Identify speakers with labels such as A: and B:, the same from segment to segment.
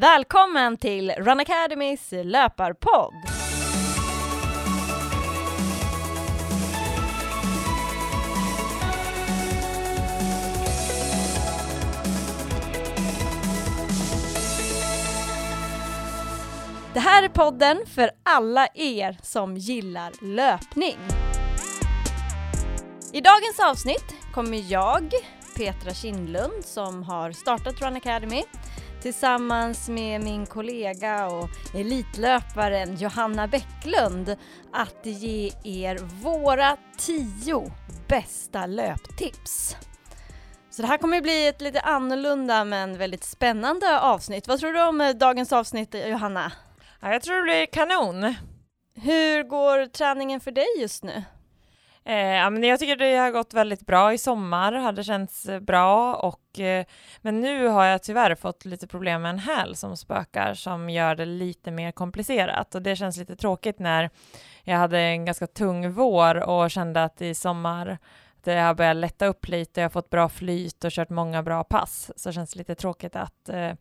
A: Välkommen till Run Academys löparpodd! Det här är podden för alla er som gillar löpning. I dagens avsnitt kommer jag, Petra Kindlund, som har startat Run Academy, tillsammans med min kollega och elitlöparen Johanna Bäcklund att ge er våra tio bästa löptips. Så det här kommer bli ett lite annorlunda men väldigt spännande avsnitt. Vad tror du om dagens avsnitt Johanna?
B: Ja, jag tror det blir kanon.
A: Hur går träningen för dig just nu?
B: Eh, ja, men jag tycker det har gått väldigt bra i sommar, hade känts eh, bra och eh, men nu har jag tyvärr fått lite problem med en häl som spökar som gör det lite mer komplicerat och det känns lite tråkigt när jag hade en ganska tung vår och kände att i sommar det har börjat lätta upp lite, jag har fått bra flyt och kört många bra pass så känns det lite tråkigt att eh,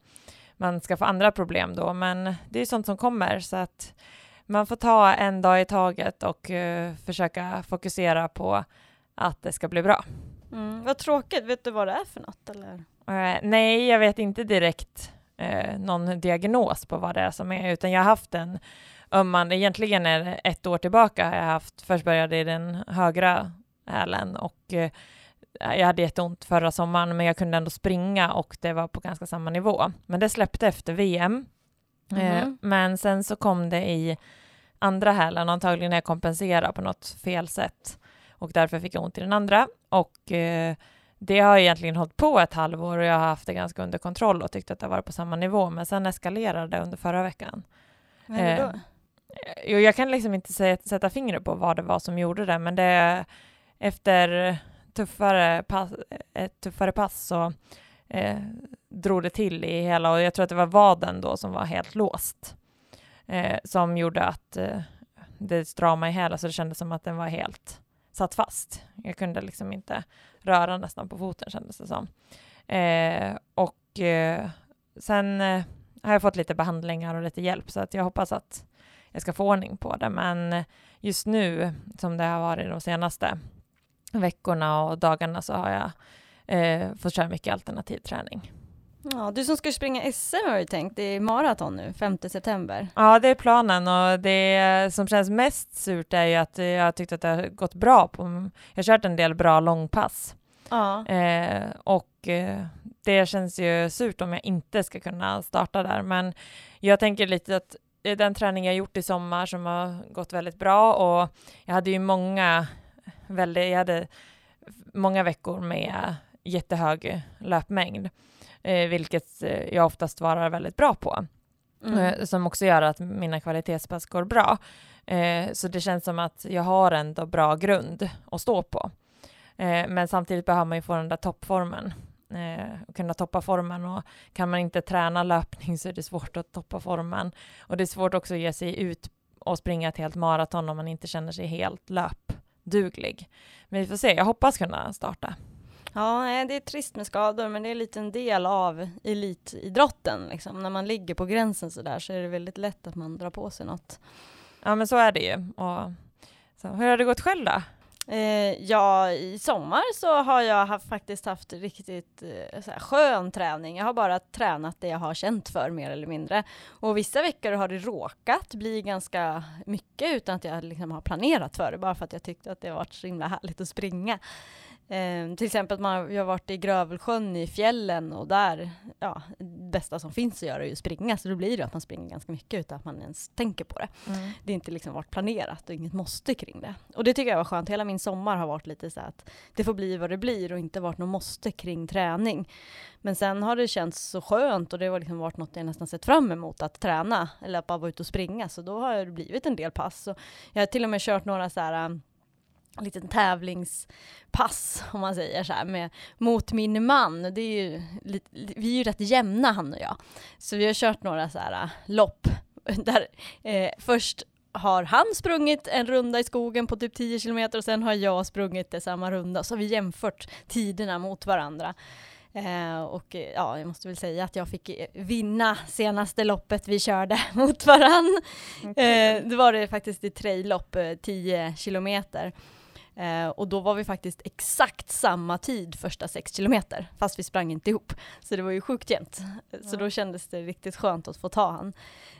B: man ska få andra problem då, men det är sånt som kommer så att man får ta en dag i taget och uh, försöka fokusera på att det ska bli bra.
A: Mm, vad tråkigt, vet du vad det är för något eller?
B: Uh, nej, jag vet inte direkt uh, någon diagnos på vad det är som är, utan jag har haft en ömmande, egentligen är det ett år tillbaka har jag haft, först började i den högra hälen och jag hade jätteont förra sommaren, men jag kunde ändå springa och det var på ganska samma nivå. Men det släppte efter VM. Mm -hmm. eh, mhm. men sen så kom det i andra hälen, antagligen när jag kompenserade på något fel sätt och därför fick jag ont i den andra. Och eh, det har egentligen hållit på ett halvår och jag har haft det ganska under kontroll och tyckte att det var på samma nivå, men sen eskalerade det under förra veckan.
A: Vad det då?
B: Eh, jag kan liksom inte sätta fingret på vad det var som gjorde det, men det efter tuffare pass, ett tuffare pass så eh, drog det till i hela, och jag tror att det var vaden då som var helt låst, eh, som gjorde att eh, det stramade i hela, så det kändes som att den var helt satt fast. Jag kunde liksom inte röra nästan på foten kändes det som. Eh, och eh, sen eh, har jag fått lite behandlingar och lite hjälp, så att jag hoppas att jag ska få ordning på det, men just nu, som det har varit de senaste veckorna och dagarna så har jag eh, fått köra mycket alternativ träning.
A: Ja, du som ska springa SM har du tänkt, det är maraton nu, 5 september.
B: Ja, det är planen och det som känns mest surt är ju att jag tyckte att det har gått bra. På, jag har kört en del bra långpass. Ja. Eh, och eh, det känns ju surt om jag inte ska kunna starta där, men jag tänker lite att den träning jag gjort i sommar som har gått väldigt bra och jag hade ju många väldigt, jag hade många veckor med jättehög löpmängd, eh, vilket eh, jag oftast svarar väldigt bra på. Mm. Eh, som också gör att mina kvalitetspass går bra. Eh, så det känns som att jag har ändå bra grund att stå på. Eh, men samtidigt behöver man ju få den där toppformen. Eh, kunna toppa formen och kan man inte träna löpning så är det svårt att toppa formen. Och det är svårt också att ge sig ut och springa ett helt maraton om man inte känner sig helt löp duglig. Men vi får se, jag hoppas kunna starta.
A: Ja, det är trist med skador, men det är en liten del av elitidrotten. Liksom. När man ligger på gränsen så där så är det väldigt lätt att man drar på sig något.
B: Ja, men så är det ju. Och, så, hur har det gått själv då?
A: Eh, ja, i sommar så har jag haft, faktiskt haft riktigt eh, så skön träning. Jag har bara tränat det jag har känt för mer eller mindre. Och vissa veckor har det råkat bli ganska mycket utan att jag liksom har planerat för det, bara för att jag tyckte att det varit så himla härligt att springa. Eh, till exempel man, jag har varit i Grövelsjön i fjällen och där, ja, det bästa som finns att göra är ju att springa, så då blir det att man springer ganska mycket utan att man ens tänker på det. Mm. Det är inte liksom varit planerat och inget måste kring det. Och det tycker jag var skönt, hela min sommar har varit lite så att det får bli vad det blir och inte varit något måste kring träning. Men sen har det känts så skönt och det har liksom varit något jag nästan sett fram emot att träna, eller att bara vara ute och springa, så då har det blivit en del pass. Och jag har till och med kört några så här liten tävlingspass, om man säger så här, med, mot min man. Det är ju, vi är ju rätt jämna han och jag. Så vi har kört några så här äh, lopp där eh, först har han sprungit en runda i skogen på typ 10 kilometer och sen har jag sprungit det samma runda. Så har vi jämfört tiderna mot varandra. Eh, och ja, jag måste väl säga att jag fick vinna senaste loppet vi körde mot varann. Okay. Eh, det var det faktiskt i traillopp, 10 eh, kilometer. Eh, och då var vi faktiskt exakt samma tid första sex kilometer, fast vi sprang inte ihop. Så det var ju sjukt jämnt. Så då kändes det riktigt skönt att få ta han.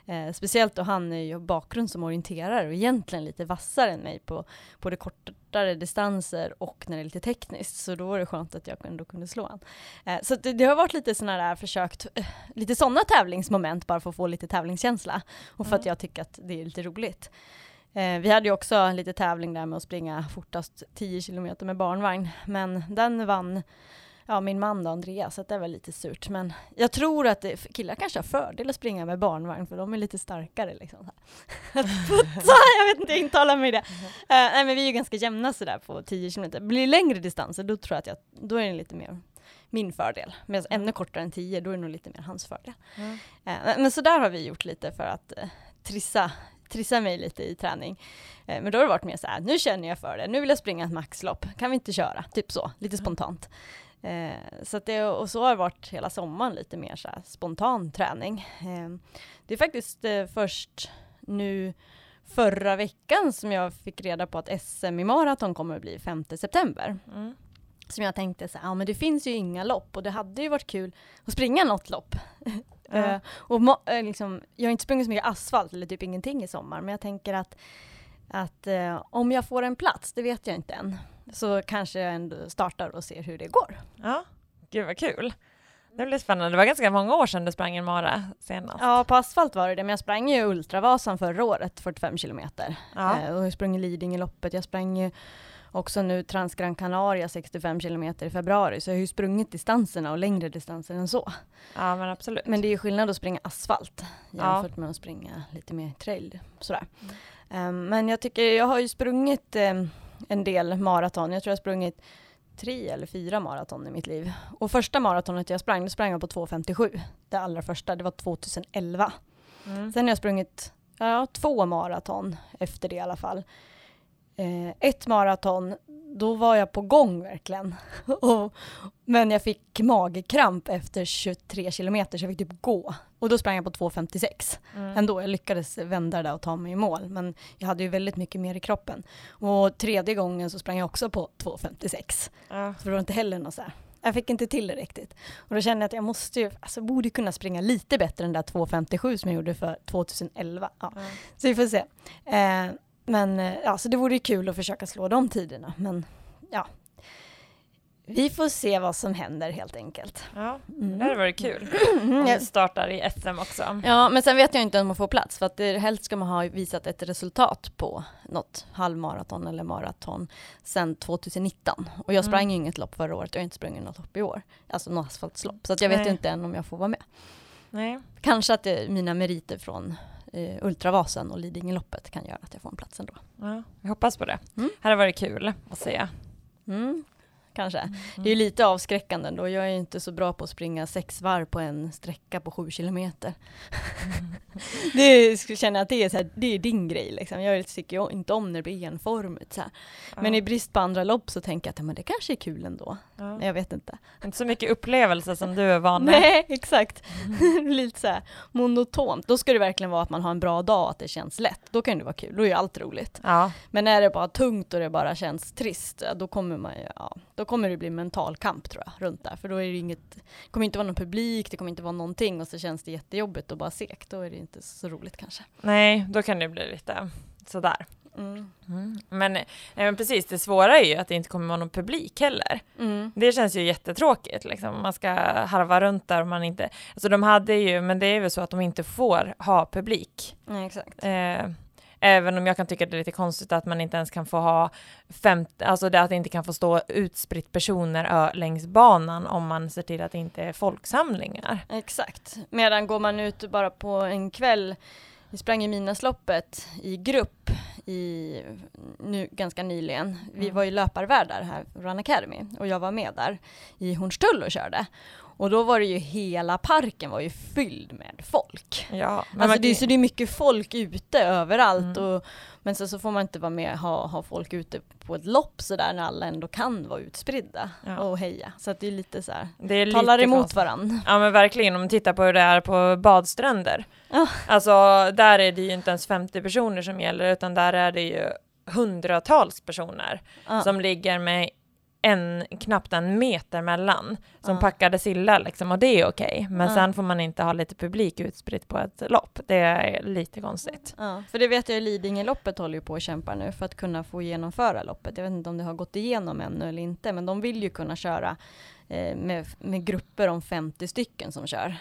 A: Eh, speciellt då han är ju bakgrund som orienterare och egentligen lite vassare än mig på både kortare distanser och när det är lite tekniskt. Så då var det skönt att jag ändå kunde slå han. Eh, så det, det, har varit lite sådana där försökt, eh, lite sådana tävlingsmoment bara för att få lite tävlingskänsla och för mm. att jag tycker att det är lite roligt. Eh, vi hade ju också lite tävling där med att springa fortast 10 kilometer med barnvagn, men den vann ja, min man då, Andreas, så det var lite surt. Men jag tror att det, killar kanske har fördel att springa med barnvagn, för de är lite starkare. Liksom. Putsa! jag vet inte, jag intalar mig det. Mm. Uh, nej, men vi är ju ganska jämna sådär på 10 kilometer. Blir det längre distanser, då tror jag att jag, då är det lite mer min fördel. Medan ännu kortare än 10, då är det nog lite mer hans fördel. Mm. Uh, men så där har vi gjort lite för att uh, trissa trissa mig lite i träning. Eh, men då har det varit mer så här, nu känner jag för det, nu vill jag springa ett maxlopp, kan vi inte köra? Typ så, lite mm. spontant. Eh, så det, och så har det varit hela sommaren, lite mer så här spontan träning. Eh, det är faktiskt först nu förra veckan som jag fick reda på att SM i maraton kommer att bli 5 september. Mm. Som jag tänkte så här, ja men det finns ju inga lopp och det hade ju varit kul att springa något lopp. Uh, och uh, liksom, jag har inte sprungit så mycket asfalt, eller typ ingenting i sommar, men jag tänker att, att uh, om jag får en plats, det vet jag inte än, så kanske jag ändå startar och ser hur det går.
B: Ja, gud vad kul. Det blir spännande. Det var ganska många år sedan du sprang en mara senast.
A: Ja, på asfalt var det det, men jag sprang ju Ultravasan förra året, 45 kilometer. Ja. och jag sprang Lidingöloppet, jag sprang ju också nu Transgran Canaria 65 kilometer i februari, så jag har ju sprungit distanserna och längre distanser än så.
B: Ja men absolut.
A: Men det är ju skillnad att springa asfalt jämfört ja. med att springa lite mer trail. Sådär. Mm. Um, men jag tycker, jag har ju sprungit um, en del maraton, jag tror jag har sprungit tre eller fyra maraton i mitt liv. Och första maratonet jag sprang, det sprang jag på 2.57. Det allra första, det var 2011. Mm. Sen har jag sprungit ja, två maraton efter det i alla fall eh, ett maraton, då var jag på gång verkligen. och, men jag fick magkramp efter 23 kilometer så jag fick typ gå. Och då sprang jag på 2.56 mm. ändå. Jag lyckades vända det och ta mig i mål. Men jag hade ju väldigt mycket mer i kroppen. Och tredje gången så sprang jag också på 2.56. Mm. Så det var inte heller något så här. Jag fick inte till det riktigt. Och då kände jag att jag måste ju, alltså borde kunna springa lite bättre än där 2.57 som jag gjorde för 2011. Ja. Mm. Så vi får se. Eh, men eh, ja, så det vore kul att försöka slå de tiderna. Men ja, vi får se vad som händer helt enkelt.
B: Ja, mm. det hade varit kul om vi startar i SM också.
A: Ja, men sen vet jag inte om man får plats för att det, helst ska man ha visat ett resultat på något halvmaraton eller maraton sedan 2019. Och jag sprang mm. inget lopp förra året jag har inte sprungit något lopp i år. Alltså något asfaltslopp. Så att jag vet Nej. inte än om jag får vara med. Nej. Kanske att det är mina meriter från eh, Ultravasan och Lidingöloppet kan göra att jag får en plats ändå.
B: Ja, jag hoppas på det. Mm. Det hade varit kul att se.
A: Mm kanske. Mm. Det är lite avskräckande då. Jag är inte så bra på att springa sex varv på en sträcka på sju kilometer. Mm. det känner jag att det är, så här, det är din grej liksom. Jag tycker inte om när det blir enformigt så ja. Men i brist på andra lopp så tänker jag att men det kanske är kul ändå. Ja. Jag vet inte.
B: Inte så mycket upplevelse som du är van med.
A: Nej, exakt. Mm. lite så här monotont. Då ska det verkligen vara att man har en bra dag och att det känns lätt. Då kan det vara kul. Då är allt roligt. Ja. Men är det bara tungt och det bara känns trist, då kommer man ju, ja, då kommer det bli mental kamp tror jag, runt där. För då är det inget, det kommer inte vara någon publik, det kommer inte vara någonting och så känns det jättejobbigt och bara segt. Då är det inte så roligt kanske.
B: Nej, då kan det bli lite sådär. Mm. Mm. Men, men precis, det svåra är ju att det inte kommer vara någon publik heller. Mm. Det känns ju jättetråkigt liksom. Man ska harva runt där och man inte... Alltså de hade ju, men det är väl så att de inte får ha publik.
A: exakt.
B: Eh, Även om jag kan tycka att det är lite konstigt att man inte ens kan få ha 50, alltså det att det inte kan få stå utspritt personer längs banan om man ser till att det inte är folksamlingar.
A: Exakt. Medan går man ut bara på en kväll, vi sprang i Midnattsloppet i grupp i, nu ganska nyligen. Vi mm. var ju löparvärdar här, Run Academy, och jag var med där i Hornstull och körde. Och då var det ju hela parken var ju fylld med folk.
B: Ja,
A: men alltså det, så det är mycket folk ute överallt mm. och, men sen så får man inte vara med ha, ha folk ute på ett lopp sådär när alla ändå kan vara utspridda ja. och heja. Så att det är lite så här, det är talar emot konstigt. varandra.
B: Ja men verkligen om man tittar på hur det är på badstränder. Ja. Alltså där är det ju inte ens 50 personer som gäller utan där är det ju hundratals personer ja. som ligger med en, knappt en meter mellan som ja. packade sillar liksom och det är okej. Men ja. sen får man inte ha lite publik utspritt på ett lopp. Det är lite konstigt.
A: Ja, för det vet jag Lidingöloppet håller ju på att kämpa nu för att kunna få genomföra loppet. Jag vet inte om det har gått igenom ännu eller inte, men de vill ju kunna köra eh, med, med grupper om 50 stycken som kör.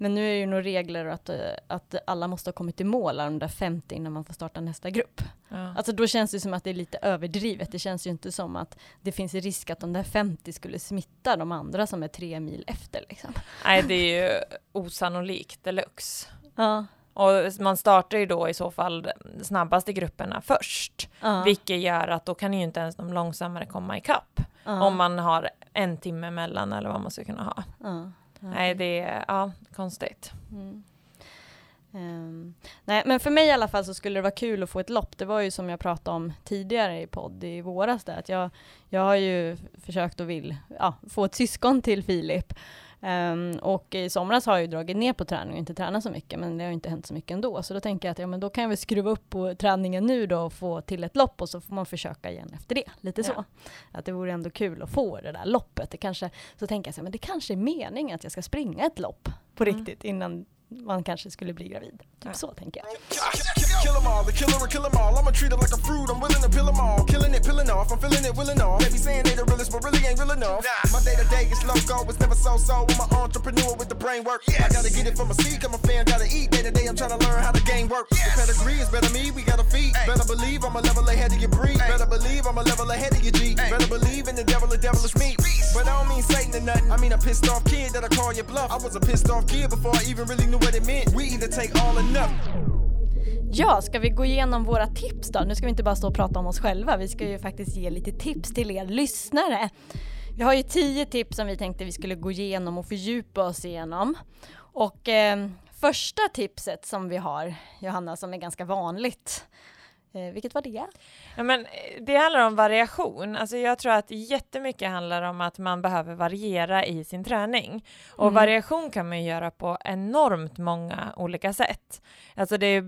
A: Men nu är det ju nog regler att, eh, att alla måste ha kommit i mål, de där 50, innan man får starta nästa grupp. Ja. Alltså då känns det som att det är lite överdrivet. Det känns ju inte som att det finns risk att de där 50 skulle smitta de andra som är tre mil efter. Liksom.
B: Nej, det är ju osannolikt deluxe. Ja. Och man startar ju då i så fall snabbast i grupperna först, ja. vilket gör att då kan ju inte ens de långsammare komma ikapp. Ja. Om man har en timme mellan eller vad man ska kunna ha. Ja. Nej, det är ja, konstigt. Mm.
A: Um, nej, men för mig i alla fall så skulle det vara kul att få ett lopp. Det var ju som jag pratade om tidigare i podd i våras där, att jag, jag har ju försökt och vill ja, få ett syskon till Filip. Um, och i somras har jag ju dragit ner på träning och inte tränat så mycket, men det har inte hänt så mycket ändå. Så då tänker jag att ja, men då kan jag väl skruva upp på träningen nu då och få till ett lopp och så får man försöka igen efter det. Lite ja. så. Att det vore ändå kul att få det där loppet. Det kanske, så tänker jag så men det kanske är meningen att jag ska springa ett lopp på mm. riktigt innan man kanske skulle bli gravid. Typ så tänker jag. Kill them all, the killer kill them all. I'ma treat it like a fruit, I'm willing to pill them all. Killing it, pilling off, I'm feeling it, willing off. They be saying they the realest, but really ain't real enough. My day to day is loco, it's never so so. I'm an entrepreneur with the brain work. I gotta get it from a seed, come a fan, gotta eat. Day to day, I'm trying to learn how the game works. The pedigree is better me, we got a feet. Better believe I'm a level ahead of your breed. Better believe I'm a level ahead of your G. Better believe in the devil, the devil is me. But I don't mean Satan or nothing. I mean a pissed off kid that I call you bluff. I was a pissed off kid before I even really knew Ja, ska vi gå igenom våra tips då? Nu ska vi inte bara stå och prata om oss själva, vi ska ju faktiskt ge lite tips till er lyssnare. Vi har ju tio tips som vi tänkte vi skulle gå igenom och fördjupa oss igenom. Och eh, första tipset som vi har, Johanna, som är ganska vanligt, Eh, vilket var det?
B: Ja, men eh, det handlar om variation. Alltså jag tror att jättemycket handlar om att man behöver variera i sin träning. Och mm. variation kan man göra på enormt många olika sätt. Alltså det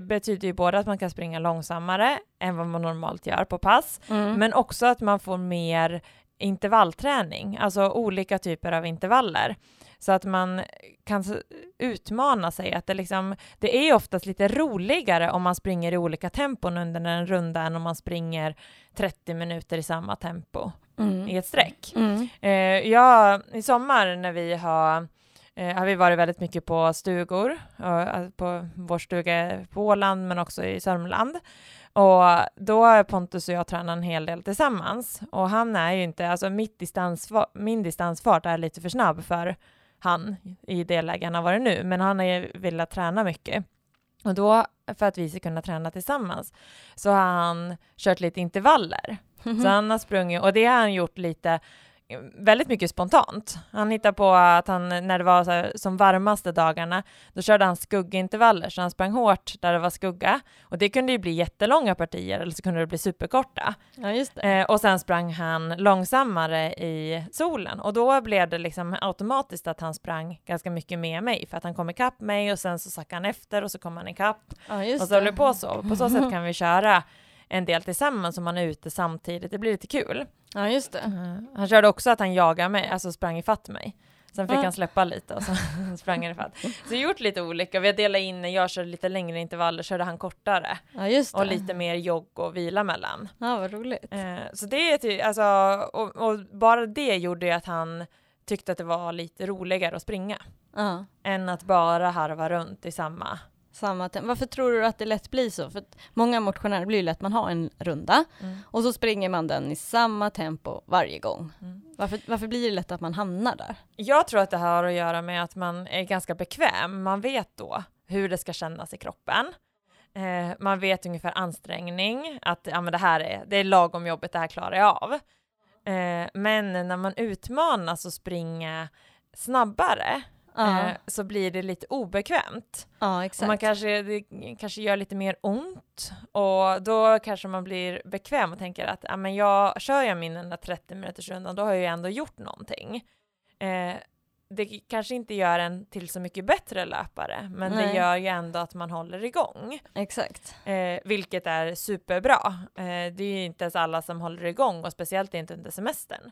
B: betyder ju både att man kan springa långsammare än vad man normalt gör på pass, mm. men också att man får mer intervallträning, alltså olika typer av intervaller så att man kan utmana sig. Att det, liksom, det är oftast lite roligare om man springer i olika tempon under en runda än om man springer 30 minuter i samma tempo mm. i ett streck. Mm. Eh, ja, I sommar när vi har eh, har vi varit väldigt mycket på stugor, och, på vår stuga på Åland men också i Sörmland. Och då har Pontus och jag tränat en hel del tillsammans och han är ju inte, alltså mitt distansfart, min distansfart är lite för snabb för han i det läge han har varit nu, men han har ju velat träna mycket. Och då, för att vi ska kunna träna tillsammans, så har han kört lite intervaller. Mm -hmm. Så han har sprungit, och det har han gjort lite väldigt mycket spontant. Han hittade på att han, när det var här, som varmaste dagarna, då körde han skuggintervaller, så han sprang hårt där det var skugga. Och det kunde ju bli jättelånga partier, eller så kunde det bli superkorta.
A: Ja.
B: Eh, och sen sprang han långsammare i solen, och då blev det liksom automatiskt att han sprang ganska mycket med mig, för att han kom ikapp mig, och sen så sackade han efter, och så kom han ikapp. Ja, och så höll det på så. På så sätt kan vi köra en del tillsammans om man är ute samtidigt. Det blir lite kul.
A: Ja, just det. Uh,
B: han körde också att han jagade mig, alltså sprang ifatt mig. Sen fick uh. han släppa lite och så sprang han ifatt. Så jag gjort lite olika. Vi har delat in när jag körde lite längre intervaller körde han kortare.
A: Ja, just det.
B: Och lite mer jogg och vila mellan.
A: Ja, vad roligt.
B: Uh, så det är ty- alltså, och, och, bara det gjorde ju att han tyckte att det var lite roligare att springa. Uh. Än att bara harva runt i samma
A: samma tempo. Varför tror du att det lätt blir så? För många motionärer blir ju lätt, man har en runda mm. och så springer man den i samma tempo varje gång. Mm. Varför, varför blir det lätt att man hamnar där?
B: Jag tror att det har att göra med att man är ganska bekväm. Man vet då hur det ska kännas i kroppen. Eh, man vet ungefär ansträngning, att ja, men det här är, det är lagom jobbet, det här klarar jag av. Eh, men när man utmanas och springa snabbare ja. eh, så blir det lite obekvämt.
A: Ja, exakt.
B: Och man kanske, det kanske gör lite mer ont och då kanske man blir bekväm och tänker att ja, men jag, kör jag min enda 30 minuters runda då har jag ju ändå gjort någonting. Eh, det kanske inte gör en till så mycket bättre löpare, men Nej. det gör ju ändå att man håller igång.
A: Exakt.
B: Eh, vilket är superbra. Eh, det är ju inte ens alla som håller igång och speciellt inte under semestern.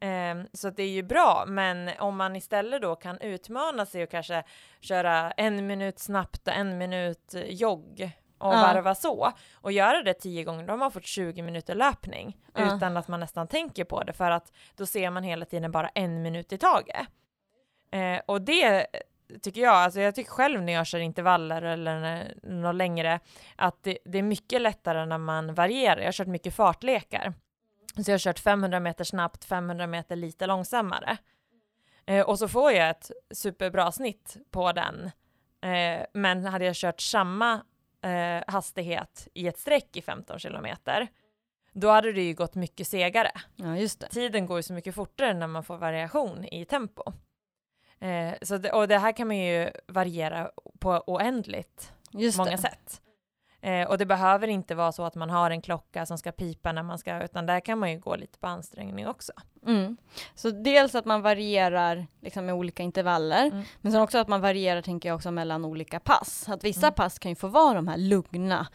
B: Eh, så det är ju bra, men om man istället då kan utmana sig och kanske köra en minut snabbt och en minut jogg och ja. varva så och göra det tio gånger, då har man fått 20 minuter löpning ja. utan att man nästan tänker på det för att då ser man hela tiden bara en minut i taget. Eh, och det tycker jag, alltså jag tycker själv när jag kör intervaller eller något längre, att det, det, är mycket lättare när man varierar. Jag har kört mycket fartlekar. Så jag har kört 500 meter snabbt, 500 meter lite långsammare. Eh, och så får jag ett superbra snitt på den. Eh, men hade jag kört samma eh, hastighet i ett streck i 15 kilometer, då hade det ju gått mycket segare.
A: Ja, just det.
B: Tiden går ju så mycket fortare när man får variation i tempo. Eh, så det, och det här kan man ju variera på oändligt Just många det. sätt. Eh, och det behöver inte vara så att man har en klocka som ska pipa när man ska, utan där kan man ju gå lite på ansträngning också.
A: Mm. Så dels att man varierar liksom med olika intervaller, mm. men sen också att man varierar, tänker jag också, mellan olika pass. Att vissa mm. pass kan ju få vara de här lugna,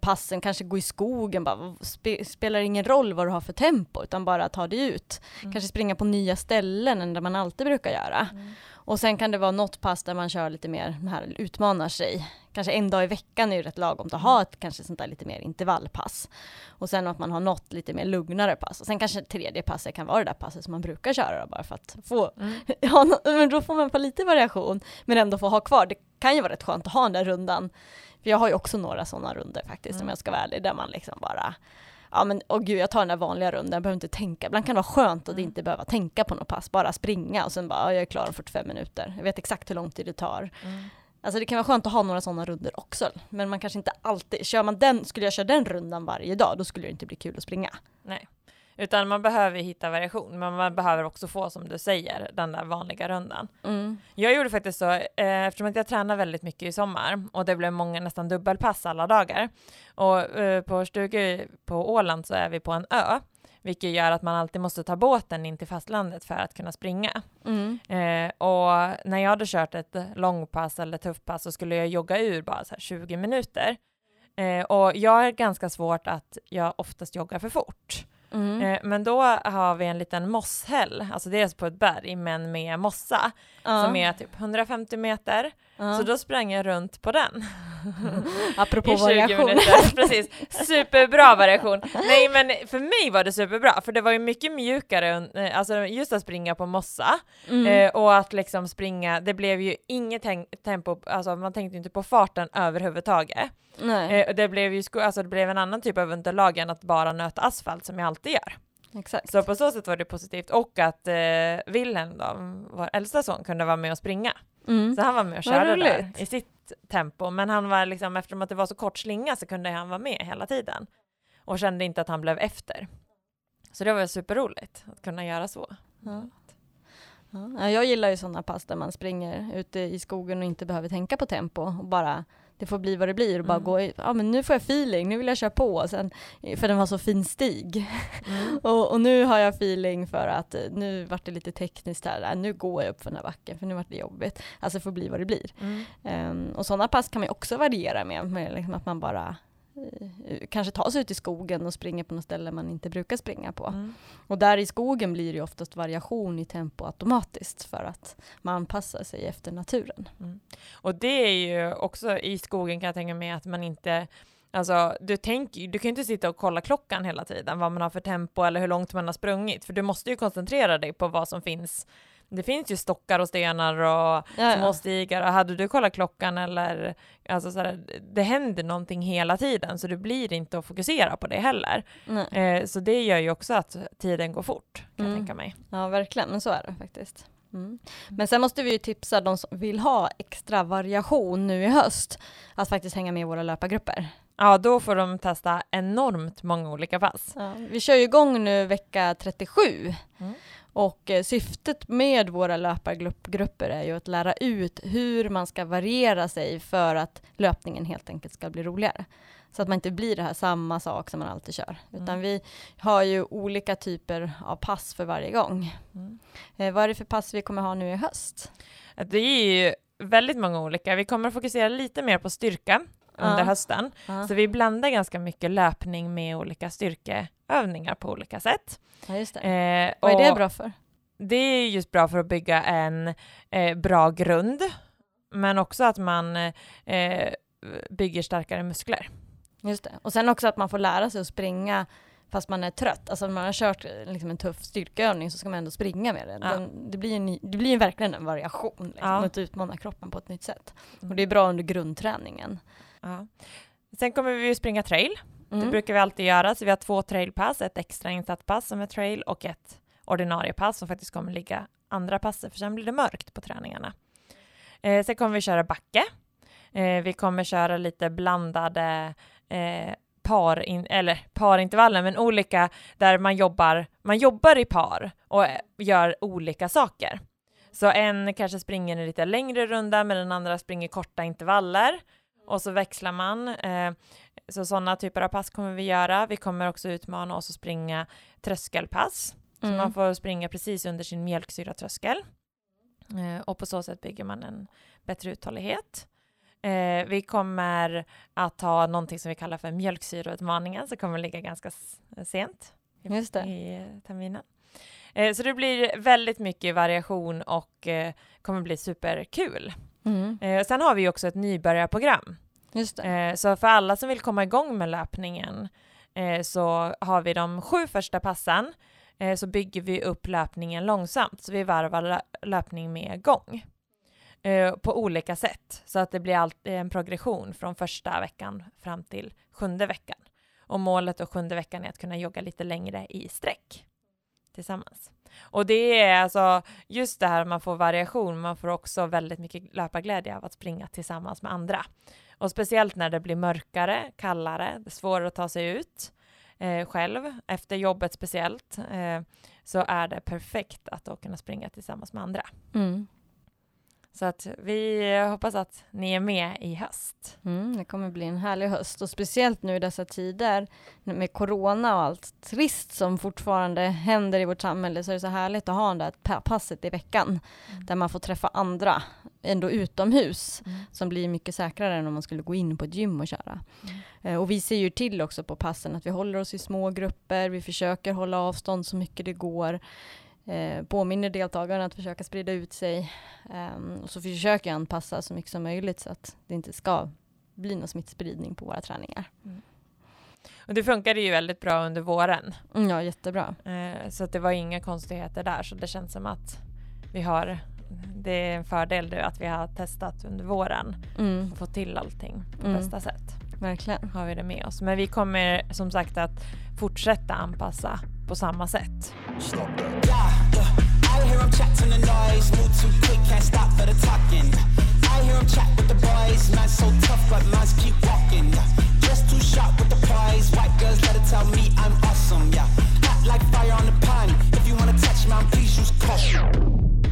A: passen, kanske gå i skogen, bara, spe, spelar ingen roll vad du har för tempo, utan bara ta dig ut. Mm. Kanske springa på nya ställen än där man alltid brukar göra. Och sen kan det vara något pass där man kör lite mer, här, utmanar sig. Kanske en dag i veckan är ju rätt lagom att ha ett kanske sånt där lite mer intervallpass. Och sen att man har något lite mer lugnare pass. Och sen kanske tredje passet kan vara det där passet som man brukar köra då, bara för att få, mm. ja, men då får man få lite variation, men ändå få ha kvar. Det kan ju vara rätt skönt att ha den där rundan för jag har ju också några sådana runder faktiskt, mm. om jag ska vara ärlig, där man liksom bara ja men åh gud jag tar den där vanliga rundan, jag behöver inte tänka. Ibland kan det vara skönt att mm. inte behöva tänka på något pass, bara springa och sen bara, jag är klar om 45 minuter. Jag vet exakt hur lång tid det tar. Mm. Alltså det kan vara skönt att ha några sådana runder också, men man kanske inte alltid, kör man den, skulle jag köra den rundan varje dag, då skulle det inte bli kul att springa.
B: Nej. Utan man behöver hitta variation, men man behöver också få, som du säger, den där vanliga rundan. Mm. Jag gjorde faktiskt så, eh, eftersom att jag tränar väldigt mycket i sommar och det blev många nästan dubbelpass alla dagar. Och eh, på stugor på Åland så är vi på en ö, vilket gör att man alltid måste ta båten in till fastlandet för att kunna springa. Mm. Eh, och när jag hade kört ett långpass eller tuffpass så skulle jag jogga ur bara så 20 minuter. Eh, och jag har ganska svårt att jag oftast joggar för fort. Mm. Eh, men då har vi en liten mosshäll, alltså det är på ett berg men med mossa som är typ 150 meter. Så då sprang jag runt på den.
A: Apropå variation.
B: Minuter. Precis, superbra variation. Nej men för mig var det superbra för det var ju mycket mjukare, eh, alltså just att springa på mossa mm. eh, och att liksom springa, det blev ju inget tempo, alltså man tänkte inte på farten överhuvudtaget. Nej. Eh, det blev ju alltså det blev en annan typ av underlag än att bara nöta asfalt som jag alltid gör.
A: Exakt.
B: Så på så sätt var det positivt och att eh, Wilhelm då, vår äldsta son, kunde vara med och springa. Mm. Så han var med och körde där i sitt tempo, men han var liksom, eftersom att det var så kort slinga så kunde han vara med hela tiden och kände inte att han blev efter. Så det var superroligt att kunna göra så. Ja.
A: Ja, jag gillar ju sådana pass där man springer ute i skogen och inte behöver tänka på tempo och bara det får bli vad det blir och bara mm. gå, ja men nu får jag feeling, nu vill jag köra på, sen, för den var så fin stig. Mm. och, och, nu har jag feeling för att nu vart det lite tekniskt här, nu går jag upp för den här backen för nu vart det jobbigt. Alltså det får bli vad det blir. Mm. Um, och sådana pass kan man också variera med, med liksom att man bara Eh, kanske ta sig ut i skogen och springa på något ställe man inte brukar springa på. Mm. Och där i skogen blir det oftast variation i tempo automatiskt för att man anpassar sig efter naturen. Mm.
B: Och det är ju också i skogen kan jag tänka mig att man inte Alltså, du, tänk, du kan ju inte sitta och kolla klockan hela tiden, vad man har för tempo eller hur långt man har sprungit, för du måste ju koncentrera dig på vad som finns det finns ju stockar och stenar och ja, små stigar och hade du kollat klockan eller alltså sådär, det händer någonting hela tiden så du blir inte att fokusera på det heller. Eh, så det gör ju också att tiden går fort kan mm. jag tänka mig.
A: Ja verkligen, men så är det faktiskt. Mm. Men sen måste vi ju tipsa de som vill ha extra variation nu i höst att faktiskt hänga med i våra löpargrupper.
B: Ja, då får de testa enormt många olika pass.
A: Ja, vi kör ju igång nu vecka 37 mm. Och eh, syftet med våra löpargrupper är ju att lära ut hur man ska variera sig för att löpningen helt enkelt ska bli roligare. Så att man inte blir det här samma sak som man alltid kör. Utan mm. vi har ju olika typer av pass för varje gång. Mm. Eh, vad är det för pass vi kommer ha nu i höst?
B: Det är ju väldigt många olika. Vi kommer fokusera lite mer på styrka under ja. hösten. Ja. Så vi blandar ganska mycket löpning med olika styrkeövningar på olika sätt.
A: Ja, just det. Eh, Vad är det bra för?
B: Det är just bra för att bygga en eh, bra grund, men också att man eh, bygger starkare muskler.
A: Just det. Och sen också att man får lära sig att springa fast man är trött. Alltså om man har kört liksom en tuff styrkeövning så ska man ändå springa med det. Ja. Den, det, blir en, det blir verkligen en variation, liksom, ja. att utmana kroppen på ett nytt sätt. Mm. Och det är bra under grundträningen.
B: Ja. Sen kommer vi springa trail. Mm. Det brukar vi alltid göra, så vi har två trailpass, ett extra insatt pass som är trail och ett ordinarie pass som faktiskt kommer ligga andra passet, för sen blir det mörkt på träningarna. Eh, sen kommer vi köra backe. Eh, vi kommer köra lite blandade eh, par, in, eller parintervaller, men olika där man jobbar, man jobbar i par och gör olika saker. Så en kanske springer en lite längre runda, men den andra springer korta intervaller och så växlar man. Eh, så sådana typer av pass kommer vi göra. Vi kommer också utmana oss att springa tröskelpass. Mm. Så man får springa precis under sin mjölksyratröskel. Eh, och på så sätt bygger man en bättre uthållighet. Eh, vi kommer att ha någonting som vi kallar för mjölksyrautmaningen som kommer ligga ganska sent
A: Just det.
B: i terminen. Eh, så det blir väldigt mycket variation och eh, kommer bli superkul. Mm. Eh, sen har vi också ett nybörjarprogram.
A: Just
B: eh, så för alla som vill komma igång med löpningen eh, så har vi de sju första passen eh, så bygger vi upp löpningen långsamt så vi varvar löpning med gång eh, på olika sätt så att det blir alltid eh, en progression från första veckan fram till sjunde veckan. Och målet då sjunde veckan är att kunna jogga lite längre i sträck tillsammans. Och det är alltså just det här man får variation, man får också väldigt mycket löparglädje av att springa tillsammans med andra. Och speciellt när det blir mörkare, kallare, det är svårare att ta sig ut eh, själv, efter jobbet speciellt, eh, så är det perfekt att då kunna springa tillsammans med andra. Mm. Så att vi hoppas att ni är med i höst.
A: Mm, det kommer bli en härlig höst och speciellt nu i dessa tider med corona och allt trist som fortfarande händer i vårt samhälle så är det så härligt att ha det där passet i veckan mm. där man får träffa andra ändå utomhus mm. som blir mycket säkrare än om man skulle gå in på ett gym och köra. Mm. Eh, och vi ser ju till också på passen att vi håller oss i små grupper, vi försöker hålla avstånd så mycket det går eh, påminner deltagarna att försöka sprida ut sig. Um, och så försöker jag anpassa så mycket som möjligt så att det inte ska bli någon smittspridning på våra träningar. Mm.
B: Och det funkade ju väldigt bra under våren.
A: Mm, ja, jättebra.
B: Eh, så att det var inga konstigheter där, så det känns som att vi har det är en fördel nu att vi har testat under våren mm. och fått till allting på mm. bästa sätt.
A: Verkligen.
B: Har vi det med oss. Men vi kommer som sagt att fortsätta anpassa på samma sätt.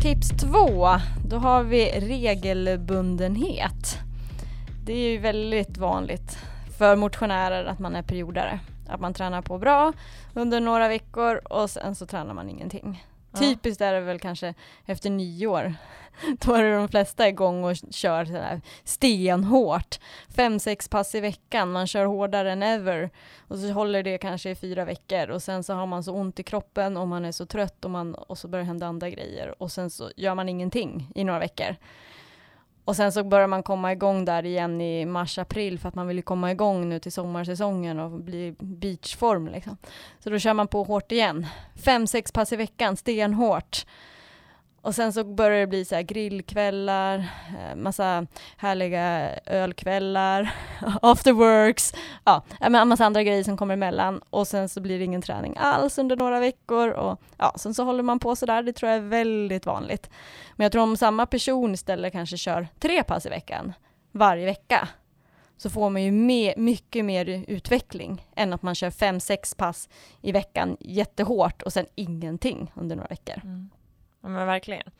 A: Tips två, då har vi regelbundenhet. Det är ju väldigt vanligt för motionärer att man är periodare. Att man tränar på bra under några veckor och sen så tränar man ingenting. Ja. Typiskt är det väl kanske efter nyår. Då är det de flesta igång och kör sådär stenhårt. Fem, sex pass i veckan, man kör hårdare än ever. Och så håller det kanske i fyra veckor och sen så har man så ont i kroppen och man är så trött och, man, och så börjar det hända andra grejer. Och sen så gör man ingenting i några veckor. Och sen så börjar man komma igång där igen i mars-april för att man vill komma igång nu till sommarsäsongen och bli beachform liksom. Så då kör man på hårt igen. Fem, sex pass i veckan, stenhårt. Och sen så börjar det bli så här grillkvällar, eh, massa härliga ölkvällar, afterworks, ja, en massa andra grejer som kommer emellan. Och sen så blir det ingen träning alls under några veckor. Och ja, sen så håller man på sådär, det tror jag är väldigt vanligt. Men jag tror om samma person istället kanske kör tre pass i veckan, varje vecka, så får man ju mer, mycket mer utveckling än att man kör fem, sex pass i veckan jättehårt och sen ingenting under några veckor. Mm.
B: Men verkligen.